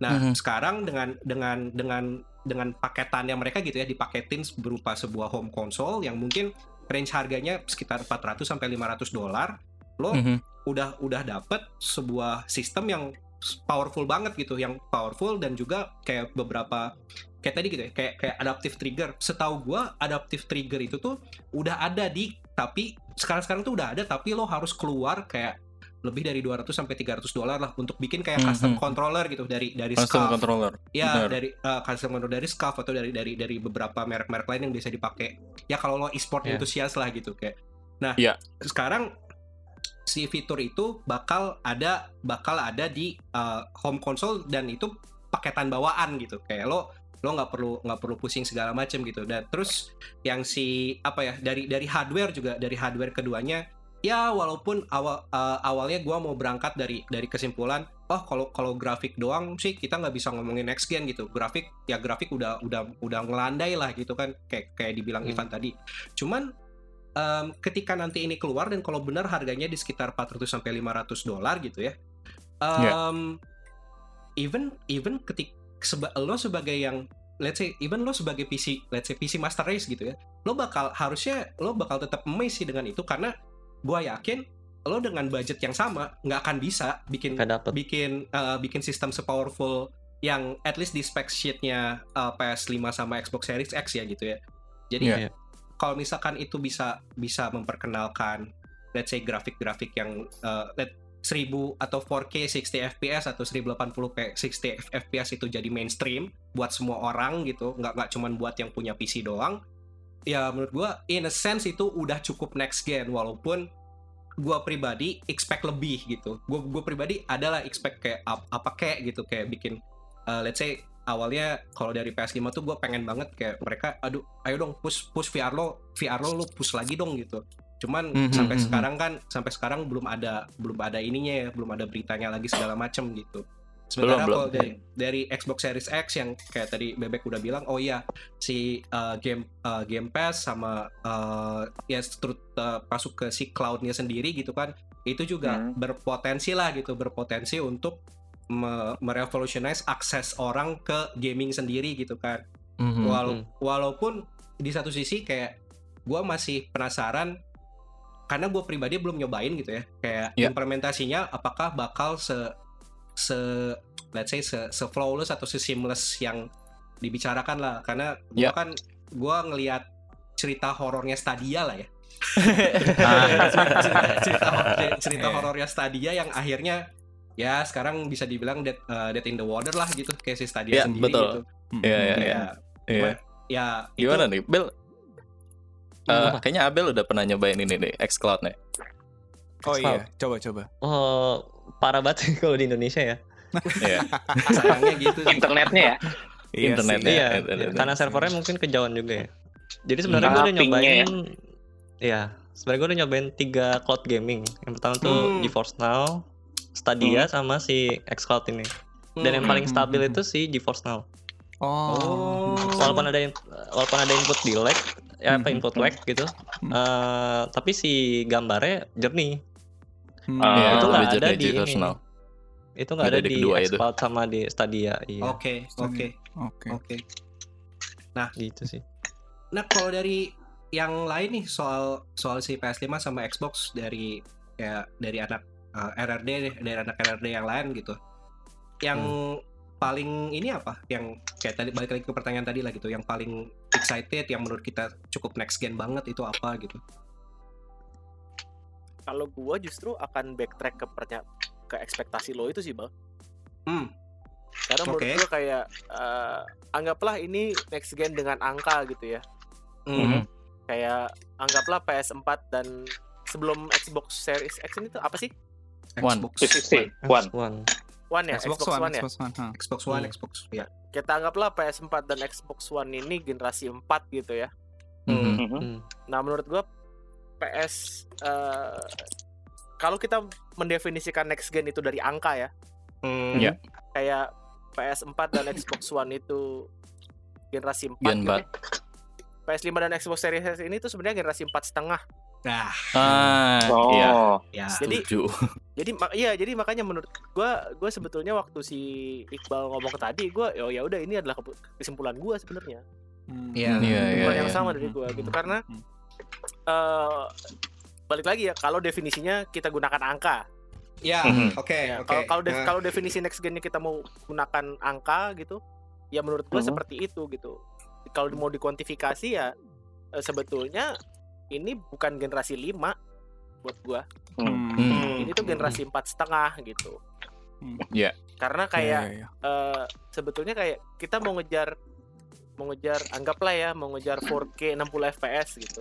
Nah Mhm. sekarang dengan dengan dengan dengan paketannya mereka gitu ya dipaketin berupa sebuah home console yang mungkin range harganya sekitar 400 sampai 500 dolar. Lo Mhm. udah udah dapet sebuah sistem yang powerful banget gitu, yang powerful dan juga kayak beberapa kayak tadi gitu ya, kayak kayak adaptive trigger. Setahu gua adaptive trigger itu tuh udah ada di tapi sekarang-sekarang tuh udah ada tapi lo harus keluar kayak lebih dari 200 sampai 300 dolar lah untuk bikin kayak custom Mhm. controller gitu dari dari Custom Scaf. controller. Ya Benar. dari uh, custom controller dari Scaf atau dari dari dari beberapa merek-merek lain yang bisa dipakai. Ya kalau lo e-sport Ya. enthusiast lah gitu kayak. Nah, Iya. sekarang si fitur itu bakal ada bakal ada di uh, home console dan itu paketan bawaan gitu. Kayak lo lo nggak perlu nggak perlu pusing segala macam gitu. Dan terus yang si apa ya dari dari hardware juga dari hardware keduanya ya walaupun awal uh, awalnya gua mau berangkat dari dari kesimpulan oh kalau kalau grafik doang sih kita nggak bisa ngomongin next gen gitu grafik ya grafik udah udah udah ngelandai lah gitu kan kayak kayak dibilang Hmm. Ivan tadi cuman em, ketika nanti ini keluar dan kalau benar harganya di sekitar 400 sampai 500 dolar gitu ya Ya. em, even even ketik seba, lo sebagai yang let's say even lo sebagai PC let's say PC Master Race gitu ya lo bakal harusnya lo bakal tetap amazed sih dengan itu karena gua yakin lo dengan budget yang sama nggak akan bisa bikin bikin uh, bikin sistem sepowerful yang at least di spec sheetnya uh, PS5 sama Xbox Series X ya gitu ya jadi. Iya. kalau misalkan itu bisa bisa memperkenalkan let's say grafik-grafik yang uh, let 1000 atau 4K 60 FPS atau 1080p 60 FPS itu jadi mainstream buat semua orang gitu nggak nggak cuman buat yang punya PC doang ya menurut gua in a sense itu udah cukup next gen walaupun gua pribadi expect lebih gitu. Gua gua pribadi adalah expect kayak ap- apa kayak gitu kayak bikin uh, let's say awalnya kalau dari PS5 tuh gue pengen banget kayak mereka aduh ayo dong push push VR lo VR lo lo push lagi dong gitu. Cuman Mhm, sampai mhm. sekarang kan sampai sekarang belum ada belum ada ininya ya belum ada beritanya lagi segala macem gitu sementara Belum, belum. kalau dari dari Xbox Series X yang kayak tadi Bebek udah bilang oh iya si uh, game uh, Game Pass sama uh, ya terus uh, masuk ke si cloudnya sendiri gitu kan itu juga Hmm. berpotensi lah gitu berpotensi untuk me- merevolutionize akses orang ke gaming sendiri gitu kan Mhm. Wala- walaupun di satu sisi kayak gue masih penasaran karena gue pribadi belum nyobain gitu ya kayak Ya. implementasinya apakah bakal se se let's say se, se flawless atau se seamless yang dibicarakan lah karena gue Ya. kan gue ngelihat cerita horornya Stadia lah ya Ah. cerita, cerita, cerita horornya Stadia yang akhirnya ya sekarang bisa dibilang dead, uh, dead in the water lah gitu kayak si Stadia Ya, sendiri betul. gitu Iya, iya, iya. ya Iya. ya itu- Gimana nih, Bel? Eh, Apa? kayaknya Abel udah pernah nyobain ini nih, xCloud nih. Oh iya, coba coba. Oh, parah banget sih kalau di Indonesia ya. Iya. sayangnya gitu sih. Internetnya ya. Iya Internetnya. Iya, itu, itu. karena servernya mungkin kejauhan juga ya. Jadi sebenarnya gue udah Ah, pingnya nyobain, ya. sebenarnya gue udah nyobain tiga cloud gaming. Yang pertama tuh Hmm. GeForce Now, Stadia, sama si xCloud ini. Dan yang Hmm. paling stabil itu si GeForce Now. Oh. Walaupun ada walaupun ada input delay, ya apa Mhm. input lag gitu, Hmm. eh, tapi si gambarnya jernih. Hmm. Iya, itu nggak ada di ini. Itu nggak ada ada di di kedua itu. sama di Stadia. Iya, Oke, oke, Oke. oke. gitu sih. Nah, kalau dari yang lain nih soal soal si PS5 sama Xbox dari ya dari anak uh, RRD deh, dari anak RRD yang lain gitu. Yang paling ini apa? Yang kayak tadi balik lagi ke pertanyaan tadi lah gitu, yang paling excited yang menurut kita cukup next gen banget itu apa gitu. Kalau gua justru akan backtrack ke pernya- ke ekspektasi lo itu sih, Bang. Hmm. Karena menurut Oke. gua kayak eh, anggaplah ini next gen dengan angka gitu ya. Hmm. Kayak anggaplah PS4 dan sebelum Xbox Series X ini tuh apa sih? One. Xbox 360, one. One. One ya, Xbox, Xbox, One, One ya. Xbox One. ha. Xbox One, Hmm. Xbox ya. Kita anggaplah PS4 dan Xbox One ini generasi 4 gitu ya. Hmm. Mhm. Hmm. Nah, menurut gua PS eh, kalau kita mendefinisikan next gen itu dari angka ya, Hmm. Ya. kayak PS4 dan Xbox One itu generasi 4 Gen gitu empat. ya. PS5 dan Xbox Series S ini tuh sebenarnya generasi 4 setengah. Nah, Ah, Oh. iya. ya. Jadi- Setuju. Jadi mak- iya, jadi makanya menurut gua gua sebetulnya waktu si Iqbal ngomong tadi gua oh ya udah ini adalah kesimpulan gua sebenarnya. Hmm. Iya. Iya, iya, Kesimpulan yang iya. sama dari gua gitu karena Hmm. eh balik lagi ya kalau definisinya kita gunakan angka. Ya, Mhm. oke, Ya, oke. Kalau Nah, kalau definisi next gen-nya kita mau gunakan angka gitu, ya menurut gua Mhm. seperti itu gitu. Kalau mau dikuantifikasi ya eh, sebetulnya ini bukan generasi 5 buat gua. Hmm. Hmm. Ini tuh generasi empat setengah gitu. Hmm. Iya. Karena kayak Iya, iya, iya. eh, sebetulnya kayak kita mau ngejar mau ngejar anggaplah ya mau ngejar 4K 60 fps gitu.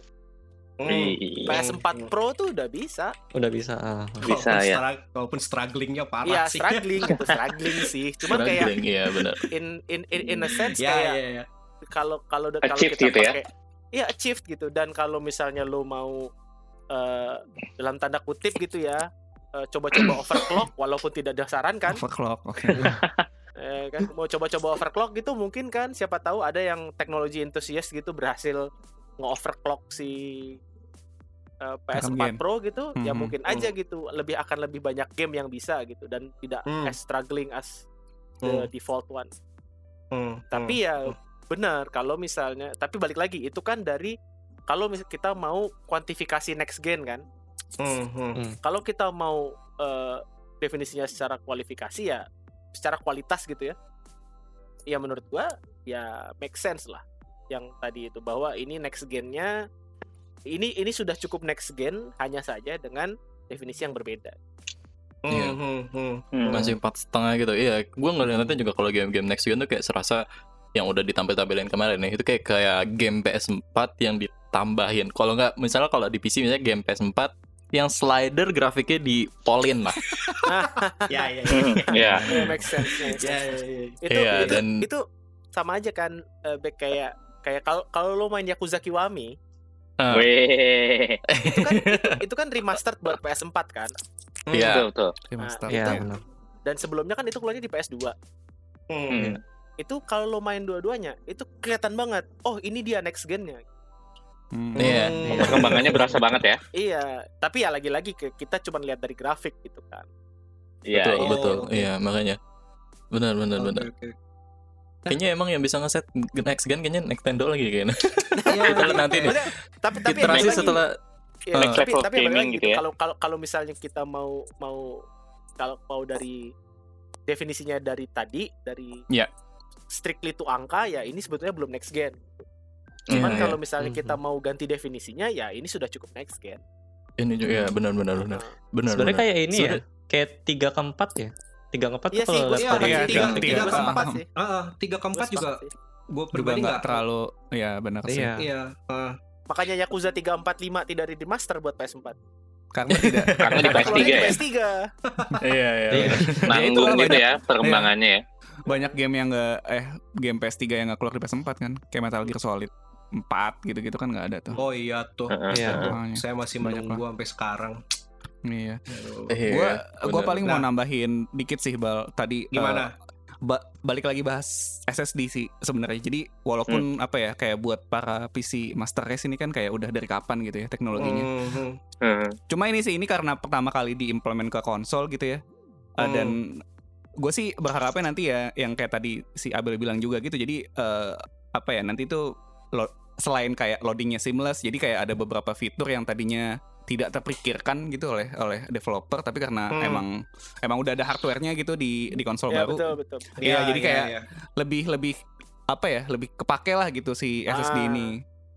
Hmm. Iya. PS4 Pro tuh udah bisa. Udah bisa. ah. Bisa Walaupun ya. strug- Walaupun strugglingnya parah Iya, sih. struggling gitu, struggling sih. Cuman kayak Struggling, iya benar. in in in, in a sense Ya, kayak ya, ya. kalau kalau kalau Achieved kita gitu ya? pakai iya achieved gitu dan kalau misalnya lo mau eh, dalam tanda kutip gitu ya eh, coba-coba overclock walaupun tidak disarankan Overclock, oke. eh, kan mau coba-coba overclock gitu mungkin kan siapa tahu ada yang teknologi enthusiast gitu berhasil nge-overclock si eh, PS4 game. Pro gitu ya Mhm, mungkin aja gitu lebih akan lebih banyak game yang bisa gitu dan tidak Hmm. as struggling as the Hmm. default one Hmm, tapi ya benar kalau misalnya tapi balik lagi itu kan dari kalau mis- kita mau kuantifikasi next gen kan hmm, hmm, hmm. kalau kita mau eh, definisinya secara kualifikasi ya secara kualitas gitu ya ya menurut gua ya make sense lah yang tadi itu bahwa ini next gennya ini ini sudah cukup next gen hanya saja dengan definisi yang berbeda Iya. Hmm, hmm, hmm. Hmm. masih empat setengah gitu iya gue ngeliatnya juga kalau game-game next gen tuh kayak serasa yang udah ditampil-tampilin kemarin nih itu kayak kayak game PS4 yang ditambahin kalau nggak misalnya kalau di PC misalnya game PS4 yang slider grafiknya di polin lah Ya, ya, Hmm, ya. Ya. Ya, make sense, Ya, ya, ya. itu Iya, itu, dan- itu sama aja kan eh, Bek, kayak kayak kalau kalau lo main Yakuza Kiwami Weh. itu kan itu, itu kan remastered buat PS4 kan Iya. Betul, betul. Remaster. Nah, Iya itu- benar. dan sebelumnya kan itu keluarnya di PS2 hmm. Hmm. itu kalau lo main dua-duanya itu kelihatan banget oh ini dia next gennya Hmm. Iya. Hmm. Perkembangannya berasa banget ya. iya tapi ya lagi-lagi kita cuma lihat dari grafik gitu kan Iya. betul iya. betul iya makanya benar benar Oke, benar oke. Kayaknya emang yang bisa ngeset next gen kayaknya Nintendo lagi kayaknya Iya, Kita lihat nanti nih. Tapi tapi iterasi lagi- setelah Iya, Next tapi level tapi gaming gitu gitu ya. kalau kalau kalau misalnya kita mau mau kalau mau dari definisinya dari tadi dari Iya. strictly to angka ya ini sebetulnya belum next gen cuman Iya, kalau iya. misalnya kita Mhm. mau ganti definisinya ya ini sudah cukup next gen ini juga ya benar benar benar Nah, benar Sebenarnya benar. kayak ini ya, Sebenarnya- kayak tiga keempat ya. Tiga keempat iya tuh sih kalau gue lihat iya, iya, tiga- sih. tiga keempat. sepakat sih tiga Gue keempat juga gue pribadi nggak terlalu, ya benar sih. Iya. Iya. ah. makanya Yakuza 345 tidak di remaster buat PS4 Karena tidak. Karena di Karena PS3 keluarnya di ya. PS3 iya iya Iya. Nanggung gitu banyak. ya perkembangannya ya. banyak game yang nggak eh game PS3 yang nggak keluar di PS4 kan kayak Metal Gear Solid 4 gitu-gitu kan nggak ada tuh Oh iya tuh. Iya. Saya masih Banyak menunggu sampai sekarang. Iya Aduh. Iya, gua gua benar. paling mau Nah. nambahin dikit sih bal tadi eh, Gimana? ba- balik lagi bahas SSD sih sebenarnya jadi walaupun apa ya kayak buat para PC Master Race ini kan kayak udah dari kapan gitu ya teknologinya Mhm. Heeh. Cuma ini sih ini karena pertama kali diimplement ke konsol gitu ya. Uh, Hmm. Dan gue sih berharapnya nanti ya yang kayak tadi si Abel bilang juga gitu. Jadi eh, apa ya nanti tuh lo- selain kayak loadingnya seamless, jadi kayak ada beberapa fitur yang tadinya tidak terpikirkan gitu oleh oleh developer, tapi karena Hmm. emang emang udah ada hardwarenya gitu di di konsol ya baru, betul betul Iya, jadi kayak iya. lebih lebih apa ya lebih kepake lah gitu si SSD Ah. ini.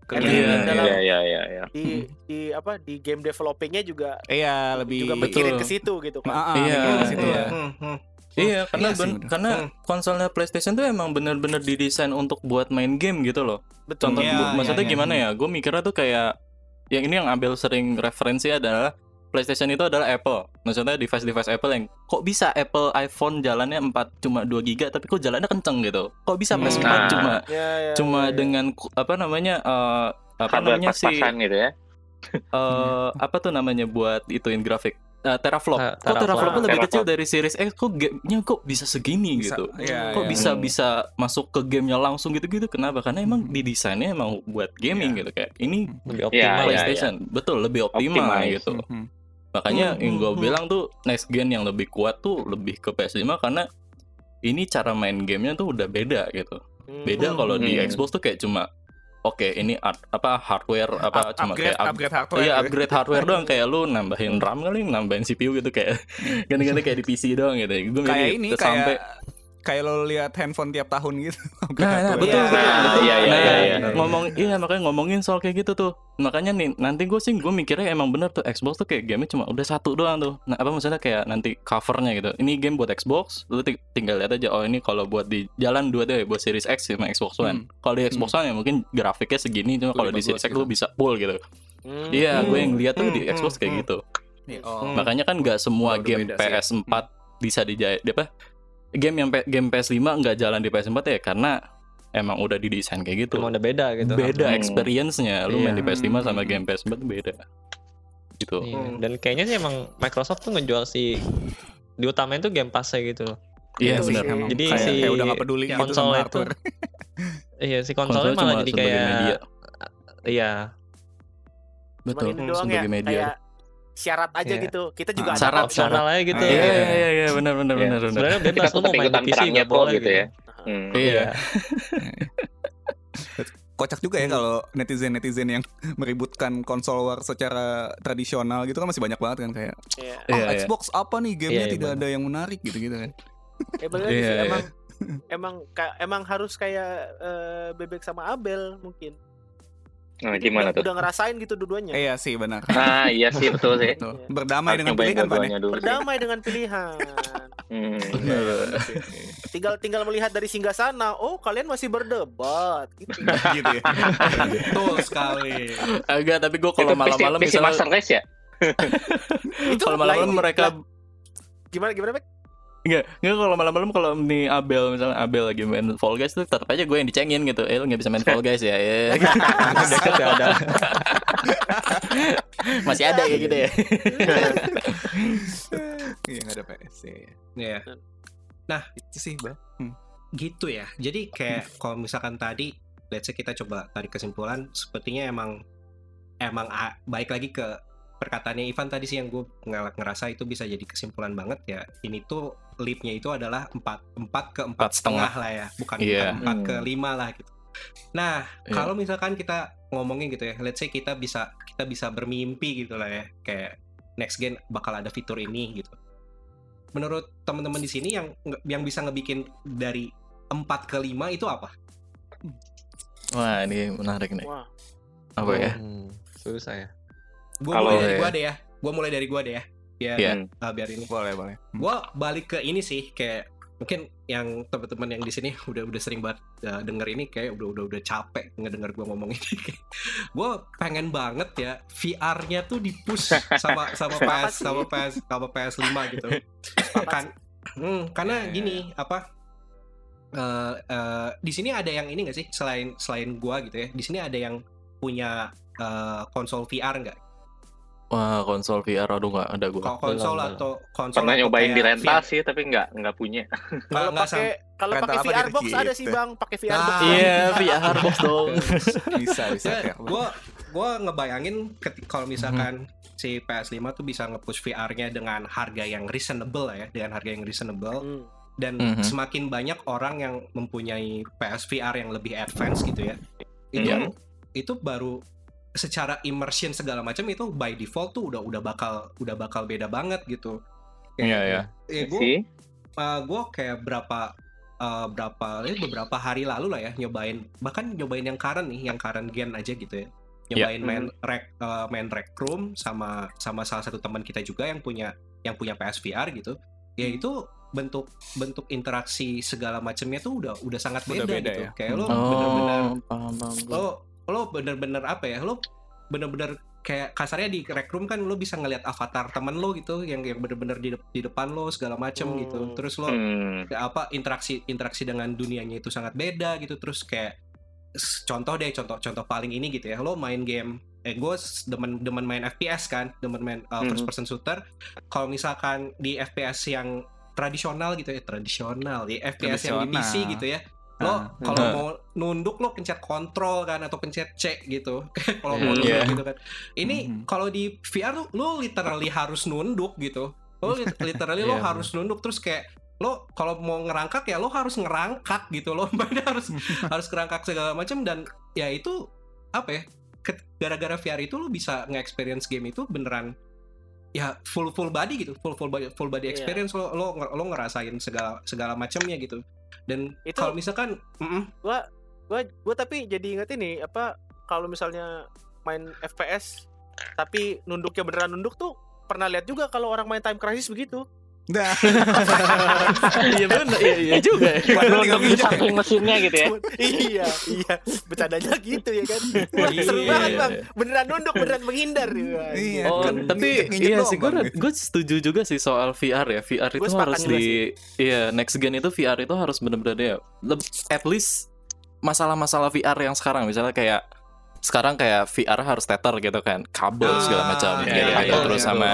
Ke- di- Iya, Iya iya iya iya. di di apa di game developingnya juga Iya lebih juga mikirin Betul. ke situ gitu kan Iya, mikirin ke situ iya. ya. Hmm, hmm. Iya, karena Iya ben- karena Hmm. konsolnya PlayStation tuh emang bener-bener didesain untuk buat main game gitu loh. betul Contoh, Iya, bu- iya, maksudnya iya. gimana ya? Gue mikirnya tuh kayak yang ini yang Abel sering referensi adalah PlayStation itu adalah Apple. Maksudnya device-device Apple yang kok bisa Apple iPhone jalannya 4 cuma 2 giga tapi kok jalannya kenceng gitu. Kok bisa Hmm. PS4 Nah. cuma Ya, ya, cuma ya, ya. dengan apa namanya eh, apa Hardware namanya sih pas-pasan gitu ya. eh, apa tuh namanya buat ituin grafik Eh, teraflop. Ta- Kok teraflopnya teraflop. lebih Teraflop. kecil dari Series X? Kok gamenya kok bisa segini Bisa, gitu? iya, kok iya. bisa Hmm. bisa masuk ke gamenya langsung gitu-gitu? Kenapa? Karena emang Hmm. didesainnya emang buat gaming gitu kayak ini Lebih optimal iya, ya. PlayStation betul lebih optimal Optimize. gitu. Mhm. Makanya Hmm, yang gue hmm, bilang tuh next gen yang lebih kuat tuh lebih ke PS5 karena ini cara main gamenya tuh udah beda gitu. Hmm. Beda kalau di Hmm. Xbox tuh kayak cuma oke ini art, apa hardware apa Up- cuma upgrade, kayak up- upgrade hardware. Iya upgrade hardware doang kayak lu nambahin RAM kali nambahin CPU gitu kayak ganti-ganti kayak di PC doang gitu. Gue kayak ini sampai kayak lo lihat handphone tiap tahun gitu. Nah, nah Upgrade betul, Iya, iya, iya, Nah, iya, iya. ngomong iya makanya ngomongin soal kayak gitu tuh. Makanya nih nanti gue sih gue mikirnya emang bener tuh Xbox tuh kayak game cuma udah satu doang tuh. Nah, apa maksudnya kayak nanti covernya gitu. Ini game buat Xbox, lu ti- tinggal lihat aja oh ini kalau buat di jalan dua deh buat Series X sama Xbox One. Hmm. Kalau di Xbox One ya mungkin grafiknya segini cuma kalau di Series X lu bisa full gitu. Hmm. Iya, gue yang lihat tuh di Hmm, Xbox hmm, kayak hmm. gitu. Oh. Makanya kan nggak semua game ya. PS4 bisa dijahit apa? Game yang P- game PS5 nggak jalan di PS4 ya karena emang udah didesain kayak gitu. Cuma udah beda gitu. Beda Hmm. experience-nya. Lu main di Iya. PS5 sama Hmm. game PS4 tuh beda. Gitu. Hmm. Dan kayaknya sih emang Microsoft tuh ngejual si diutamain tuh Game Pass gitu loh. Iya Itu benar. Emang Jadi kayak, si kayak udah gak peduli gitu konsol sama itu. Iya, si konsolnya Konsolnya malah cuma jadi sebagai kayak media. Iya, Betul. ini doang ya sebagai media. kayak syarat aja Iya. gitu. Kita juga Ah, ada syarat, opsional aja gitu. Iya Iya. iya iya benar benar Iya. benar benar. Sebenarnya Kita bebas lu mau main PC perangnya nggak kok boleh gitu ya. Hmm. Iya. Kocak juga ya kalau netizen-netizen yang meributkan konsol war secara tradisional gitu kan masih banyak banget kan kayak Iya. oh, Iya, iya. Xbox apa nih gamenya Iya, iya, tidak benar. ada yang menarik gitu-gitu kan. Eh Iya, sih, iya. emang emang ka- emang harus kayak eh, bebek sama Abel mungkin. Nah, Jadi gimana udah, tuh? Udah ngerasain gitu dua-duanya. Iya sih benar. Nah, iya sih betul sih. Betul. Iya. Berdamai Harus dengan pilihan ya? sih. Berdamai dengan pilihan. Hmm. tinggal tinggal melihat dari singgah sana. Oh, kalian masih berdebat gitu. gitu ya. Betul sekali. Agak tapi gue kalau malam-malam misalnya Master Race ya? Itu kalau malam-malam mereka lah, gimana gimana Bek? Enggak, enggak kalau malam-malam kalau nih Abel misalnya Abel lagi main Fall Guys tuh tetap aja gue yang dicengin gitu. Eh lu nggak bisa main Fall Guys ya. ya. Dekat ya ada. Masih ada ya gitu ya. Iya nggak ada PS ya. Iya. Itu sih, Bang. Hmm. gitu ya. Jadi kayak kalau misalkan tadi, let's say kita coba tarik kesimpulan, sepertinya emang emang baik lagi ke perkataannya Ivan tadi sih yang gue ngerasa itu bisa jadi kesimpulan banget ya. Ini tuh leap-nya itu adalah empat empat ke empat Empat setengah. lah ya, bukan Iya. bukan empat ke Hmm. lima lah gitu. Nah, Iya. kalau misalkan kita ngomongin gitu ya, let's say kita bisa kita bisa bermimpi gitu lah ya, kayak next gen bakal ada fitur ini gitu. Menurut teman-teman di sini yang yang bisa ngebikin dari 4 ke 5 itu apa? Wah, ini menarik nih. Wah, Apa ya? Hmm, susah ya. Gua Kalau- mulai dari ya. gua deh ya. Gua mulai dari gua deh ya. Biar Iya. ah, biar ini. Boleh, boleh. Gua balik ke ini sih kayak mungkin yang teman-teman yang di sini udah udah sering banget uh, denger ini kayak udah udah udah capek ngedenger gua ngomong ini. gua pengen banget ya VR-nya tuh di-push sama sama PS sama PS sama PS5 gitu. kan hmm, karena Iya, gini apa eh eh, di sini ada yang ini gak sih selain selain gua gitu ya di sini ada yang punya eh, konsol VR nggak Wah, konsol VR aduh nggak ada gue. Kalau konsol belum. atau konsol Pernah nyobain di rental VR? sih, tapi nggak nggak punya. Kalau pakai kalau pakai VR gitu? box ada sih Bang, pakai VR box. Nah, Iya, VR box dong. Bisa, bisa. Ya, kayak- gua gua ngebayangin kalau misalkan si PS5 tuh bisa nge-push VR-nya dengan harga yang reasonable ya, dengan harga yang reasonable Hmm. dan Mhm. semakin banyak orang yang mempunyai PS VR yang lebih advance gitu ya. Itu Iya. itu baru secara immersion segala macam itu by default tuh udah udah bakal udah bakal beda banget gitu. Iya, iya. Eh, gua sih. gue kayak berapa eh, berapa eh, beberapa hari lalu lah ya nyobain bahkan nyobain yang current nih yang current gen aja gitu ya nyobain Ya. main rec eh, main rec room sama sama salah satu teman kita juga yang punya yang punya PSVR gitu ya Hmm. itu bentuk bentuk interaksi segala macamnya tuh udah udah sangat Udah beda, beda gitu ya. kayak lo Oh, bener-bener paham, paham. lo lo bener-bener apa ya lo bener-bener kayak kasarnya di rec room kan lo bisa ngelihat avatar teman lo gitu yang yang bener-bener di, de- di depan lo segala macem Hmm. gitu terus lo Hmm. kayak apa interaksi interaksi dengan dunianya itu sangat beda gitu terus kayak contoh deh contoh contoh paling ini gitu ya lo main game eh gue demen demen main FPS kan demen main uh, first Mhm. person shooter kalau misalkan di FPS yang tradisional gitu ya tradisional di FPS yang di PC gitu ya lo Ah. kalau Ah. mau nunduk lo pencet kontrol kan atau pencet C gitu kalau mau Hmm, nunduk iya. gitu kan ini Mhm. kalau di VR lo, lo literally harus nunduk gitu lo lit- literally lo Iya, harus nunduk terus kayak lo kalau mau ngerangkak ya lo harus ngerangkak gitu lo mainnya harus harus kerangkak segala macam dan ya itu apa ya gara-gara VR itu lo bisa nge-experience game itu beneran ya full full body gitu full full body full body Iya. experience lo lo lo ngerasain segala segala macamnya gitu dan Itu- kalau misalkan mm-mm, gua gua gua tapi jadi inget ini apa kalau misalnya main FPS tapi nunduknya beneran nunduk tuh pernah lihat juga kalau orang main Time Crisis begitu. Nah, Iya benar, iya, iya juga. ya. padahal Nunduk di ya. samping mesinnya gitu ya. iya, iya. Bercandanya gitu ya kan. Wah, seru Iya, banget, iya, Bang. iya. Beneran nunduk, beneran menghindar. Iya, Oh, kan tapi iya sih gue gue setuju juga sih soal VR ya. VR itu harus di iya next gen itu VR itu harus bener-bener ya at least masalah-masalah VR yang sekarang misalnya kayak sekarang kayak VR harus tether gitu kan, kabel segala Ah, macam iya, gitu. iya, iya, terus iya, sama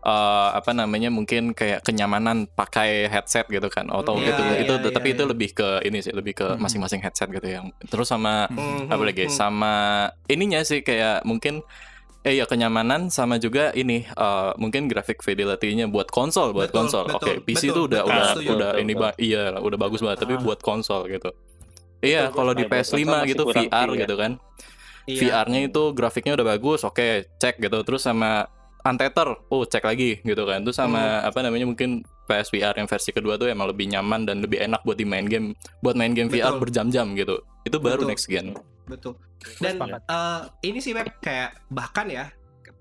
betul. eh, apa namanya mungkin kayak kenyamanan pakai headset gitu kan atau Iya, gitu iya, itu iya, tapi iya. itu lebih ke ini sih lebih ke masing-masing headset gitu yang terus sama mm, apa lagi mm, sama ininya sih kayak mungkin eh ya kenyamanan sama juga ini eh, mungkin graphic fidelity-nya buat konsol buat Betul, konsol betul, oke PC betul, itu udah betul, udah setuju, udah betul, ini betul. iya udah bagus banget tapi Ah. buat konsol gitu iya Betul, kalau di betul. Buat PS5 konsol gitu VR ya. gitu kan iya. VR-nya itu grafiknya udah bagus oke cek gitu terus sama Untether, oh cek lagi gitu kan. Terus sama apa namanya mungkin PSVR yang versi kedua tuh emang lebih nyaman dan lebih enak buat di main game, buat main game VR Betul. berjam-jam gitu. Itu baru Betul. next gen. betul dan eh, ini sih Web kayak bahkan ya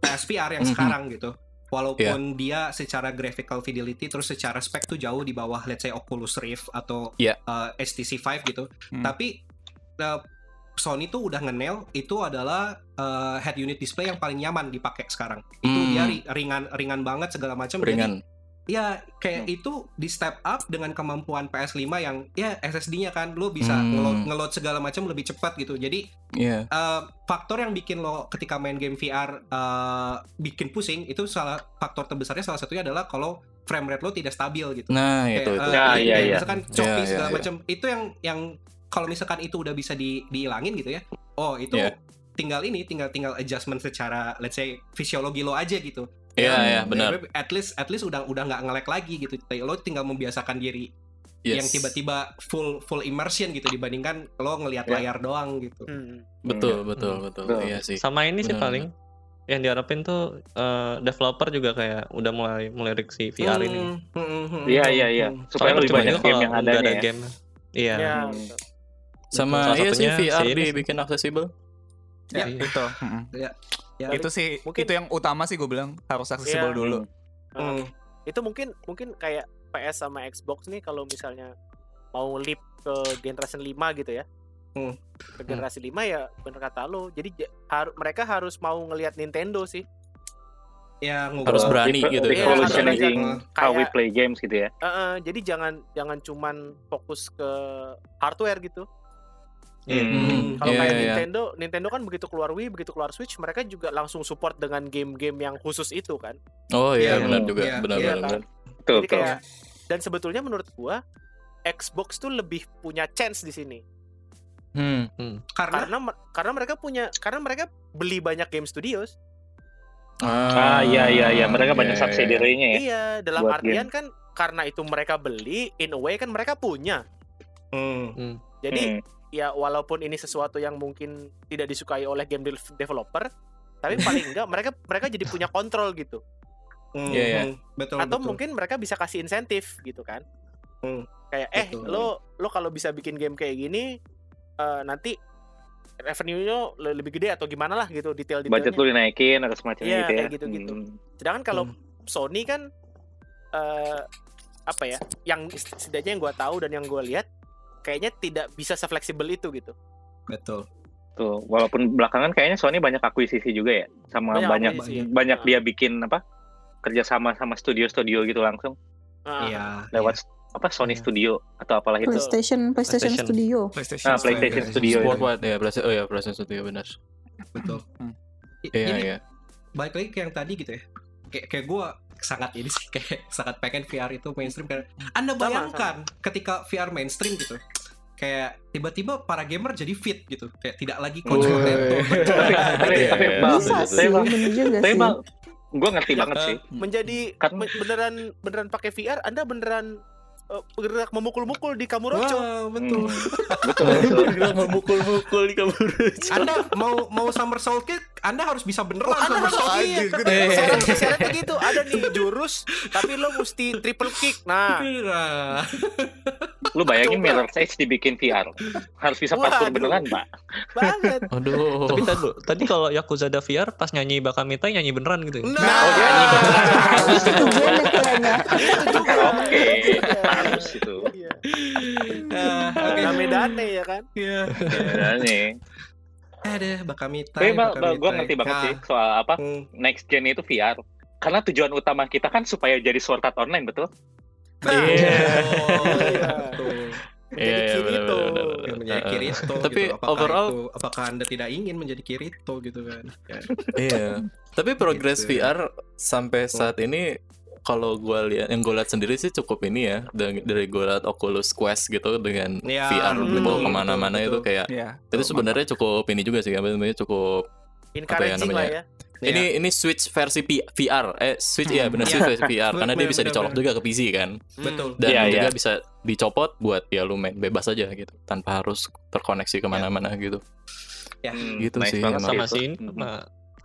PSVR yang sekarang gitu walaupun Iya. dia secara graphical fidelity terus secara spek tuh jauh di bawah let's say Oculus Rift atau Iya. eh, HTC Vive gitu Hmm. tapi eh, Sony tuh udah nge-nail itu adalah eh, head unit display yang paling nyaman dipakai sekarang itu Hmm. dia ri- ringan ringan banget segala macam Jadi, Ringan. ya kayak itu di step up dengan kemampuan PS5 yang ya SSD-nya kan lo bisa Hmm. ngeload, ngeload segala macam lebih cepat gitu jadi Iya. eh, faktor yang bikin lo ketika main game VR eh, bikin pusing itu salah faktor terbesarnya salah satunya adalah kalau frame rate lo tidak stabil gitu. Nah, itu Kayak, itu. eh, Ya, kayak iya, iya. Misalkan choppy Iya, iya, segala iya. macam itu yang yang kalau misalkan itu udah bisa di, dihilangin gitu ya. Oh, itu Iya. tinggal ini tinggal tinggal adjustment secara let's say fisiologi lo aja gitu. Iya, Yang- iya, benar. At least at least udah udah nggak ngelek lagi gitu. Lo tinggal membiasakan diri yang Yes. tiba-tiba full full immersion gitu dibandingkan lo ngelihat Ya. layar doang gitu. Hmm. betul, betul, betul. Betul. Iya sih. Sama ini sih Benar, paling yang diharapin tuh eh, developer juga kayak udah mulai melirik si VR ini. Hmm, hmm, hmm, hmm, Iya hmm, iya iya. hmm. Supaya Soalnya lebih banyak juga game yang ada ada ya. game. Iya. Ya, Hmm. Sama iya sih satunya VR dibikin accessible. Ya, itu Mm-mm. ya. itu sih Mungkin- itu yang utama sih gue bilang harus accessible Iya. dulu Hmm. itu mungkin mungkin kayak PS sama Xbox nih kalau misalnya mau leap ke generation 5 gitu ya. Hmm. Ke generasi 5 ya bener kata lo. Jadi ja- haru- mereka harus mau ngelihat Nintendo sih. Ya, Harus berani Revo- gitu ya. Revolutionizing Iya, how we play games gitu ya. Eh, eh, jadi jangan jangan cuman fokus ke hardware gitu. Iya. Hmm, Kalau iya, kayak iya, iya. Nintendo, Nintendo kan begitu keluar Wii, begitu keluar Switch, mereka juga langsung support dengan game-game yang khusus itu kan. Oh iya, Iya, benar iya, juga, iya, benar iya benar. kan? Betul Jadi betul. kayak dan sebetulnya menurut gua Xbox tuh lebih punya chance di sini. Hmm. Karena Karena me- karena mereka punya karena mereka beli banyak game studios. Ah iya iya iya. Mereka banyak iya, iya. subsidiary-nya ya. Iya, dalam Buat artian kan karena itu mereka beli, in a way kan mereka punya. Hmm. Jadi Hmm. Ya walaupun ini sesuatu yang mungkin tidak disukai oleh game dev- developer, tapi paling enggak mereka mereka jadi punya kontrol gitu. Iya, iya. hmm, betul Atau betul. mungkin mereka bisa kasih insentif gitu kan. Hmm, Kayak eh betul. lo lo kalau bisa bikin game kayak gini eh, nanti revenue-nya le- lebih gede atau gimana lah gitu detail-detailnya. Budget lu dinaikin atau semacamnya Iya, gitu ya. kayak gitu-gitu. Hmm. Sedangkan kalau Hmm. Sony kan eh apa ya? Yang setidaknya yang gua tahu dan yang gua lihat kayaknya tidak bisa sefleksibel itu gitu. betul. Tuh, walaupun belakangan kayaknya Sony banyak akuisisi juga ya, sama Banyak banyak akuisisi. banyak, Ah. dia bikin apa kerjasama sama studio-studio gitu langsung Ah, Iya. lewat apa Sony Iya. Studio atau apalah itu. PlayStation, PlayStation, PlayStation. Studio. PlayStation Ah, PlayStation Studio. Studio. Sport Wide ya, PlayStation, oh ya, PlayStation Studio benar. iya, betul. Hmm. Iya, ini iya. balik lagi ke yang tadi gitu ya. Kayak kayak gue sangat ini sih kayak sangat pengen VR itu mainstream karena Anda Sama, bayangkan ketika VR mainstream gitu. Kayak tiba-tiba para gamer jadi fit gitu. Kayak tidak lagi coach tapi Bisa sih, bener juga gue ngerti banget eh, sih. menjadi Kan- beneran beneran pakai VR Anda beneran eh, bergerak memukul-mukul di Kamurocho. Wah, betul. betul betul Bilang memukul-mukul di kamar. Anda mau mau somersault kick, Anda harus bisa beneran Oh, Anda harus somersault iya. kick. Syarat syaratnya gitu, ada nih jurus, tapi lo mesti triple kick. Nah, Nah, lu bayangin Coba. Mirror's Edge dibikin VR harus bisa parkour Waduh. beneran pak banget. Aduh. Tapi tadi, tadi kalau Yakuza ada VR pas nyanyi Bakamita nyanyi beneran gitu. ya? nah, oh nyanyi beneran itu tujuannya kayaknya Itu oke Iya. harus itu Iya. Ah, oke. Rame-dane ya kan. Iya. ya nih Ada Bakamita. tapi bal, gue ngerti banget sih soal apa Hmm, next gen itu VR karena tujuan utama kita kan supaya jadi Sword Art Online betul Iya. Iya. Betul. Jadi Iya, iya, Kirito. benar, benar, Yang benar. menjadi Heeh. Kirito Tapi gitu. Apakah overall- itu, apakah Anda tidak ingin menjadi Kirito gitu kan? Ya. Iya. Tapi progres Gitu. VR sampai saat ini kalau gue lihat yang gue lihat sendiri sih cukup ini ya dari, dari gue lihat Oculus Quest gitu dengan Ya, VR gitu betul, ke mana-mana itu kayak Iya. itu sebenarnya cukup ini juga sih apa namanya cukup Encouraging namanya? lah ya. Ya. ini ini Switch versi P- VR eh Switch ya benar Iya. Switch versi VR karena dia bisa dicolok juga ke PC kan betul. dan Iya, juga iya. bisa dicopot buat ya lu main bebas aja gitu tanpa harus terkoneksi ke mana-mana gitu Ya. Hmm, Gitu nice sih. Sama itu. si ini Mhm. sama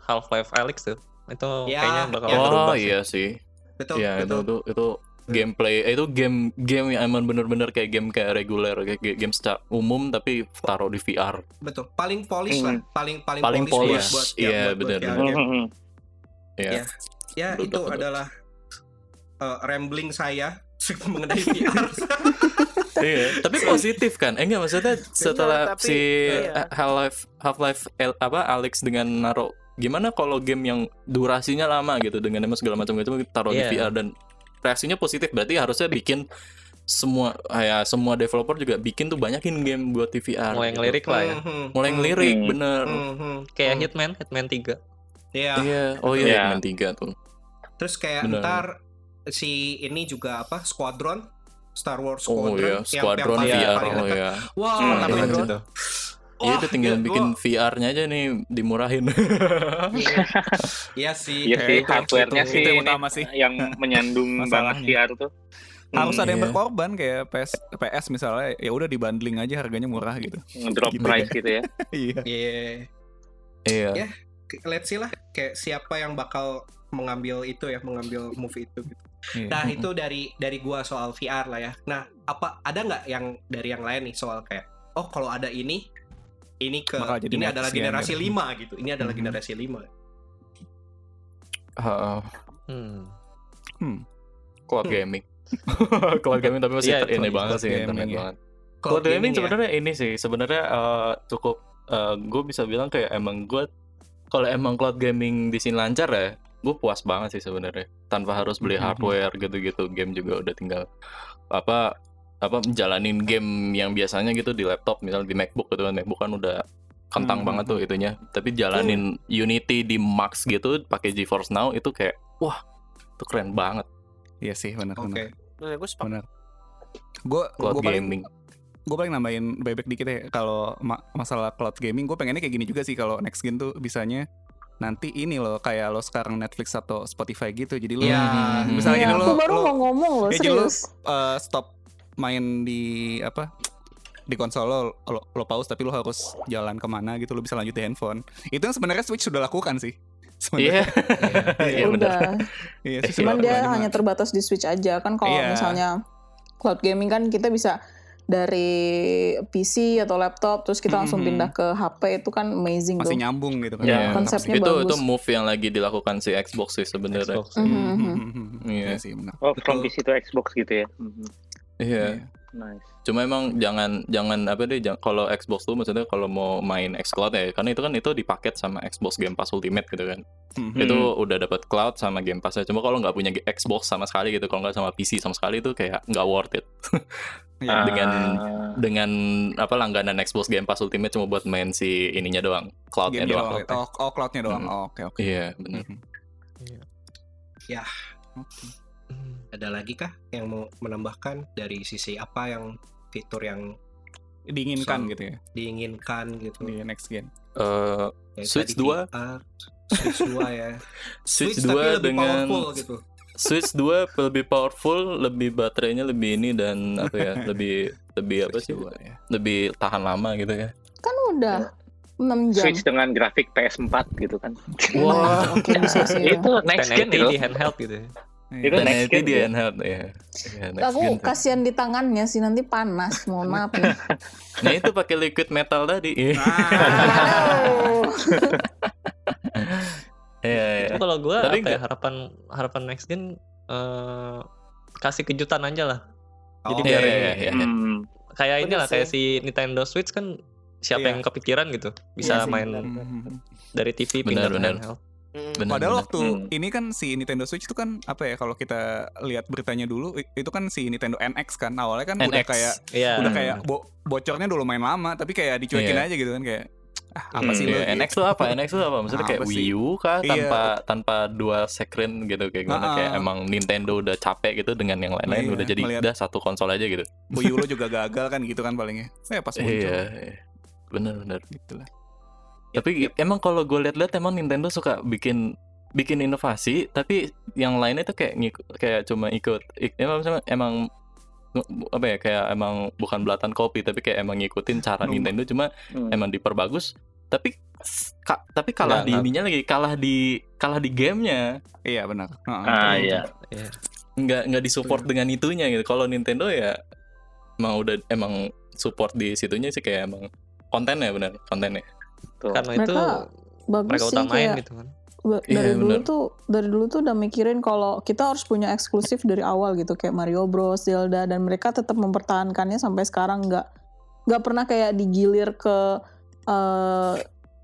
Half-Life Alyx tuh. Itu Ya, kayaknya bakal ya. berubah oh sih. iya sih Betul, ya itu betul. itu itu gameplay eh, itu game game yang emang bener-bener kayak game kayak reguler kayak ga- game secara umum tapi taruh di VR Betul. Paling polish Hmm. lah, paling paling, Paling polish, polish, buat, buat, iya, ya, buat bener, VR bener. game. Mhm. ya Ya. Ya, Betul, itu betul. adalah uh, rambling saya mengenai VR. iya tapi positif kan eh enggak maksudnya setelah tapi, si iya. Half Life Half Life apa Alex dengan naruh gimana kalau game yang durasinya lama gitu dengan emang segala macam itu taruh di Iya. VR dan reaksinya positif berarti harusnya bikin semua ya semua developer juga bikin tuh banyakin game buat di VR Mulai gitu. ngelirik lah ya. Mhm. mulai ngelirik Hmm. bener Mhm. Kayak Mhm. Hitman, Hitman 3. Iya. iya oh iya Iya. Hitman 3 tuh Terus kayak Bener. ntar si ini juga apa? Squadron Star Wars oh Squadron iya yang- Squadron yang VR paling oh iya Wah, Hmm, tapi Iya Wah, itu tinggal ya, bikin gua- VR-nya aja nih dimurahin. Iya sih. Iya kayak sih, itu, hardware-nya itu. sih Itu yang utama sih. yang menyandung banget. VR tuh. Harus ada yang iya. berkorban kayak PS PS misalnya ya udah dibundling aja harganya murah gitu. Ngedrop Gitu price gitu ya. Iya. Iya. Iya. Ya. Let's see lah kayak siapa yang bakal mengambil itu ya, mengambil movie itu gitu. Iya. Nah, itu dari dari gua soal VR lah ya. Nah, apa ada nggak yang dari yang lain nih soal kayak oh kalau ada ini ini ke Bakal jadi ini adalah gen, generasi. 5 gitu. Ini adalah Mhm. generasi 5. Heeh. Hmm. Hmm. cloud gaming. cloud gaming tapi masih Iya, ter- ini cloud banget sih gaming, internet ya. banget. Cloud gaming ya. sebenarnya ini sih sebenarnya eh, cukup gue bisa bilang kayak emang gue kalau emang cloud gaming di sini lancar ya gue puas banget sih sebenarnya tanpa harus beli Mhm. hardware gitu-gitu game juga udah tinggal apa apa menjalanin game yang biasanya gitu di laptop misal di MacBook gitu kan MacBook kan udah kentang Mhm. banget tuh itunya tapi jalanin Unity di max gitu pakai GeForce Now itu kayak wah itu keren banget Iya sih benar Oke. benar. Nah, gue sepakat. Benar. Gue cloud gue paling gaming gue paling nambahin bebek dikit ya kalau ma- masalah cloud gaming gue pengennya kayak gini juga sih kalau next gen tuh bisanya nanti ini loh kayak lo sekarang Netflix atau Spotify gitu jadi lo. Hmm. misalnya Iya, gini aku lo, baru lo mau ngomong ya, jadi lo serius. uh, stop main di apa di konsol lo, lo lo pause tapi lo harus jalan ke mana gitu lo bisa lanjut di handphone itu yang sebenarnya Switch sudah lakukan sih iya sebenarnya iya benar Udah. iya Cuman dia hanya terbatas di Switch aja kan kalau Iya. misalnya cloud gaming kan kita bisa dari PC atau laptop terus kita langsung Mhm. pindah ke HP itu kan amazing masih tuh. nyambung gitu kan Iya. Konsepnya itu bagus. itu move yang lagi dilakukan si Xbox sih sebenarnya Xbox. Mhm, Hmm, mhm. hmm, hmm, hmm. Iya. Iya sih benar Oh, from. PC to Xbox gitu ya. Mhm. Iya Iya. Nice. cuma emang jangan jangan apa deh jangan, kalau Xbox tuh maksudnya kalau mau main xCloud ya karena itu kan itu dipaket sama Xbox Game Pass Ultimate gitu kan Hmm, hmm. itu udah dapat cloud sama Game Pass cuma kalau nggak punya Xbox sama sekali gitu kalau nggak sama PC sama sekali itu kayak nggak worth it Iya. dengan Ah, dengan apa langganan Xbox Game Pass Ultimate cuma buat main si ininya doang cloudnya Game-nya doang doang. Oh, oh cloudnya doang. Hmm. Oh, Oke oke. iya benar Mhm. Ya. Oke. Ada lagi kah yang mau menambahkan dari sisi apa yang fitur yang Diinginkan So- gitu ya diinginkan gitu? di next gen. Eh, Kayak Switch tadi 2? VR, Switch 2 ya. Switch, tapi 2 lebih dengan powerful gitu. Switch 2 lebih powerful, lebih baterainya lebih ini dan apa ya, lebih lebih apa Switch sih? dua, ya. Lebih tahan lama gitu ya. Kan udah 6 jam. Switch dengan grafik PS4 gitu kan. Wah, oke bisa sih. itu next gen 1080 itu. di handheld gitu ya. Itu Dan next itu gen di ya. handheld ya. Ya, next Aku kasihan di tangannya sih nanti panas. Mohon maaf nih. Nah itu pakai liquid metal tadi. Iya. Aduh. Iya, iya. Tapi kalau gua Tapi apa ya harapan harapan next gen eh, kasih kejutan aja lah. Jadi Oh, biar iya, iya, iya. Hmm. kayak Bener inilah kayak si Nintendo Switch kan siapa Iya. yang kepikiran gitu bisa Iya sih, main benar. Dari TV Benar, pindah ke benar. handheld. Mm. Benar, Padahal benar. waktu Hmm. ini kan si Nintendo Switch itu kan apa ya kalau kita lihat beritanya dulu itu kan si Nintendo NX kan awalnya kan udah NX. kayak Iya. udah Hmm. kayak bo- bocornya dulu main lama tapi kayak dicuekin Iya. aja gitu kan kayak ah apa Hmm, sih lu NX tuh apa? NX tuh apa? Maksudnya kayak Apa sih? Wii U kah Iya. tanpa tanpa dua screen gitu kayak gimana Ah, kayak ah. emang Nintendo udah capek gitu dengan yang lain-lain Iya, udah jadi ngeliat- udah satu konsol aja gitu. Wii U lo juga gagal kan gitu kan palingnya saya pas muncul Iya, iya. bener bener. gitu lah Tapi emang kalau gue lihat-lihat emang Nintendo suka bikin bikin inovasi, tapi yang lainnya tuh kayak ngikut, kayak cuma ikut. Ik- emang emang, apa ya kayak emang bukan belatan kopi tapi kayak emang ngikutin cara. Nintendo cuma Hmm. emang diperbagus tapi ka- tapi kalah Nggak, di ininya lagi kalah di kalah di gamenya iya benar Heeh, Ah iya. Iya. nggak nggak disupport dengan itunya gitu kalau Nintendo ya emang udah emang support di situnya sih kayak emang kontennya benar kontennya Tuh. Karena Mereka itu Bagus mereka sih utamain kayak gitu kan. Iya, dari dulu bener. tuh dari dulu tuh udah mikirin kalau kita harus punya eksklusif dari awal gitu kayak Mario Bros, Zelda dan mereka tetap mempertahankannya sampai sekarang nggak nggak pernah kayak digilir ke eh,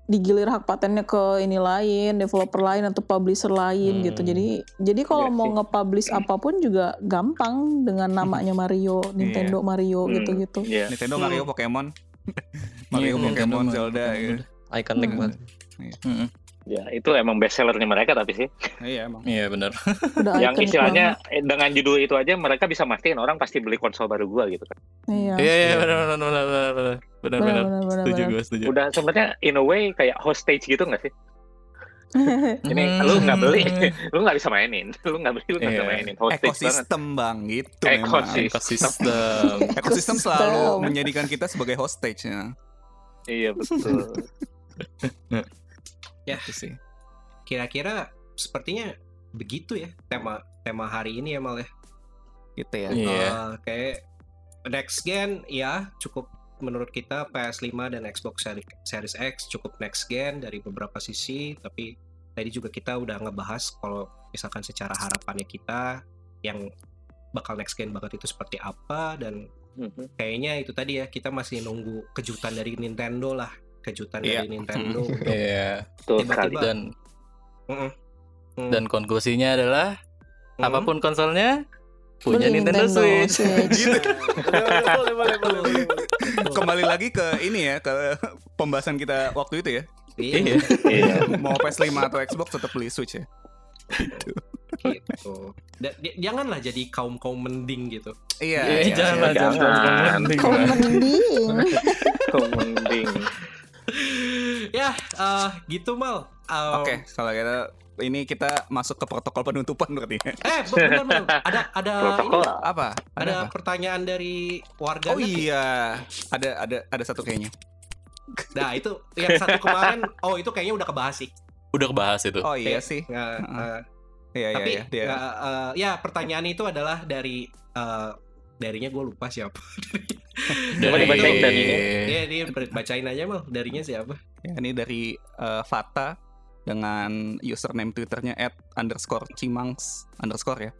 digilir hak patennya ke ini lain, developer lain atau publisher lain Hmm. gitu. Jadi jadi kalau Iya mau sih. nge-publish apa pun juga gampang dengan namanya Mario, Nintendo Mario Hmm, gitu-gitu. Iya. Nintendo Hmm. Mario Pokemon Mario Iya, Pokemon Nintendo, Zelda Pokemon. gitu. Ikonik Hmm. banget. Mm-mm. Ya, itu emang best sellernya mereka tapi sih. iya emang iya benar yang istilahnya banget. eh, dengan judul itu aja mereka bisa mastiin orang pasti beli konsol baru gua gitu kan. Iya. iya iya benar benar benar benar benar benar setuju gue setuju Udah sebenarnya in a way kayak hostage gitu nggak sih? Ini Hmm. lu nggak beli, lu nggak bisa mainin. Lu nggak beli, lu nggak bisa Iya. mainin. Hostage banget. ekosistem bang gitu memang Ekosistem. ekosistem ekosistem selalu menjadikan kita sebagai hostage ya Iya betul. Ya, itu sih kira-kira sepertinya begitu ya tema tema hari ini ya Mal ya. gitu ya Iya. Eh, kayak next gen ya cukup menurut kita PS5 dan Xbox Seri- Series X cukup next gen dari beberapa sisi tapi tadi juga kita udah ngebahas kalau misalkan secara harapannya kita yang bakal next gen banget itu seperti apa dan Mhm. kayaknya itu tadi ya kita masih nunggu kejutan dari Nintendo lah kejutan Iya. dari Nintendo untuk iya Betul Tiba-tiba. dan Mm-mm. Mm. dan konklusinya adalah Mm. apa pun konsolnya punya Beli Nintendo, Switch. Gitu. boleh, boleh, boleh, boleh, boleh. Kembali lagi ke ini ya ke pembahasan kita waktu itu ya Iya, Iya. mau PS5 atau Xbox tetap beli Switch ya gitu. Da- di- janganlah jadi kaum kaum mending gitu. iya Iya, iya, jangan iya. lah, jangan. jangan. Kau mending. Kok mending. ya, eh, gitu mal. Eh, oke kalau kita ini kita masuk ke protokol penutupan berarti ya. Eh, bentar, Mal. Ada ada Protokol. ini, apa ada, ada apa? pertanyaan dari warga. oh iya ada ada ada satu kayaknya Nah, itu yang satu kemarin. Oh, itu kayaknya udah kebahas sih. Udah kebahas itu. oh iya Kayak, sih eh, eh, iya iya tapi iya dia eh, eh, ya pertanyaan itu adalah dari eh, darinya gue lupa siapa. Coba dibacain dan ini. Dia dia bacain aja mal. Darinya siapa? Ya, ini dari eh, Fata dengan username twitternya at underscore cimangs underscore ya.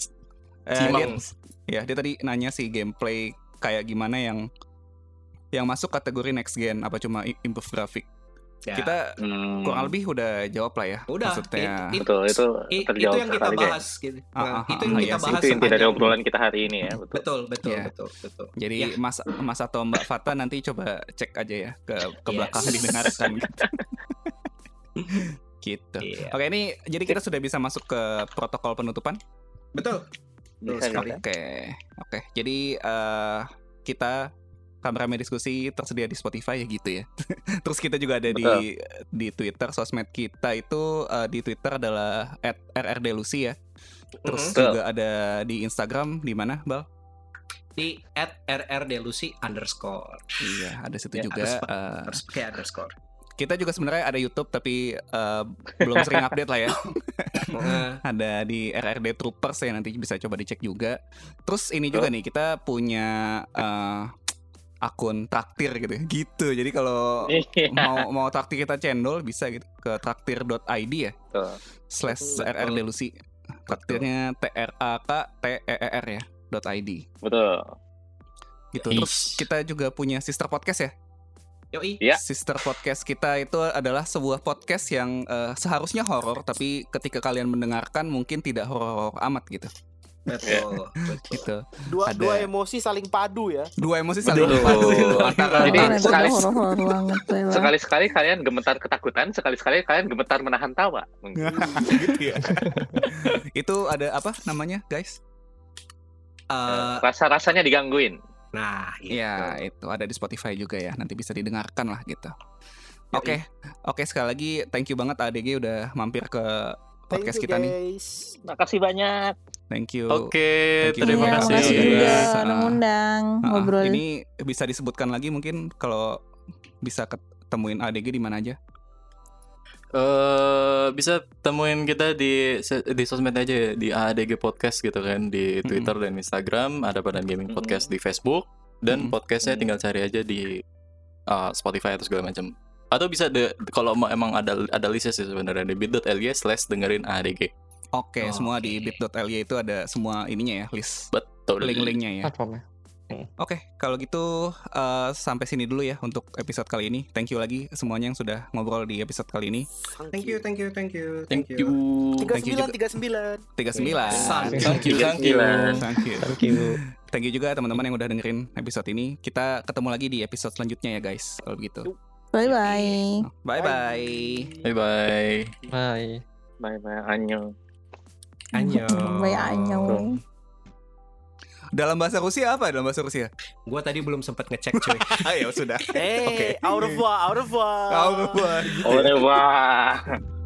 Eh, Cimang. dia- ya dia tadi nanya sih gameplay kayak gimana yang yang masuk kategori next gen apa cuma improve grafik. Ya, Kita Hmm. kurang lebih udah jawab lah ya. udah. Maksudnya it- it- Betul, itu I- itu terjawab yang kita bahas gitu. Ah, Nah, ah, itu ah, yang iya kita sih, bahas Itu inti dari obrolan kita hari ini ya, betul. Betul, betul, Iya. betul, betul. jadi Ya. Mas Mas atau Mbak Fata nanti coba cek aja ya ke ke Yes. belakang didengarkan gitu. gitu. Iya. Oke, ini jadi kita sudah bisa masuk ke protokol penutupan. Betul. Betul. Oke, oke. Jadi eh, kita Rame-rame diskusi tersedia di Spotify ya gitu ya. Terus kita juga ada di di Twitter, sosmed kita itu eh, di Twitter adalah @rrdelusi ya. Terus Betul. juga ada di Instagram di mana, Bal? di at rrdelusi underscore Iya, ada situ Ya, juga. harus, eh, harus pakai underscore kita juga sebenarnya ada YouTube tapi eh, belum sering update lah ya. Ada di RRD Troopers ya nanti bisa coba dicek juga. Terus ini juga nih kita punya eh, akun traktir gitu ya. Gitu. Jadi kalau Iya. mau mau traktir kita cendol bisa gitu ke traktir.id ya slash. RRD Lucy. Traktirnya T R A K T E E R ya .id Betul. gitu. Terus kita juga punya sister podcast ya. Yoi Iya. Sister podcast kita itu adalah sebuah podcast yang eh, seharusnya horor tapi ketika kalian mendengarkan mungkin tidak horor amat gitu. betul betul Gitu. Dua Ada. dua emosi saling padu ya. Dua emosi saling Betul. padu antara Jadi itu sekali- banget Bella. Sekali-sekali kalian gemetar ketakutan, sekali-sekali kalian gemetar menahan tawa. gitu ya. itu ada apa namanya, guys? Eh, Rasa-rasanya digangguin. Nah itu. Ya, itu ada di Spotify juga ya. Nanti bisa didengarkan lah gitu. Oke, oke sekali lagi thank you banget ADG udah mampir ke podcast Thank you, kita nih. guys. Makasih banyak. Thank you. Oke, Thank you. terima Iya, kasih. makasih juga Yes. udah ngundang ngobrol. Ini bisa disebutkan lagi mungkin kalau bisa ketemuin ADG di mana aja? Eh bisa temuin kita di di sosmed aja ya di ADG Podcast gitu kan di. Twitter dan Instagram ada Badan Gaming Podcast di Facebook dan Mm-mm. podcastnya tinggal cari aja di uh, Spotify atau segala macam atau bisa de, kalau mau emang ada ada listnya sih sebenarnya di bit.ly slash dengerin ADG Oke, Oke. semua di bit.ly itu ada semua ininya ya, list betul link-linknya ya. Platformnya. Oke, kalau gitu eh, sampai sini dulu ya untuk episode kali ini. Thank you lagi semuanya yang sudah ngobrol di episode kali ini. thank you thank you thank you thank you Tiga Thank you sembilan tiga sembilan. 39. thank you thank you Thank you. Thank you. Thank you juga teman-teman yang udah dengerin episode ini. Kita ketemu lagi di episode selanjutnya ya guys. Kalau begitu. Bye bye. Bye bye. bye bye Bye. Bye-bye. Annyeong. Annyeong. Bye annyeong. Dalam bahasa Rusia apa? Dalam bahasa Rusia? Gua tadi belum sempat ngecek cuy. Ah ya sudah. Eh, Oke. au revoir, au revoir. Au revoir. Au revoir.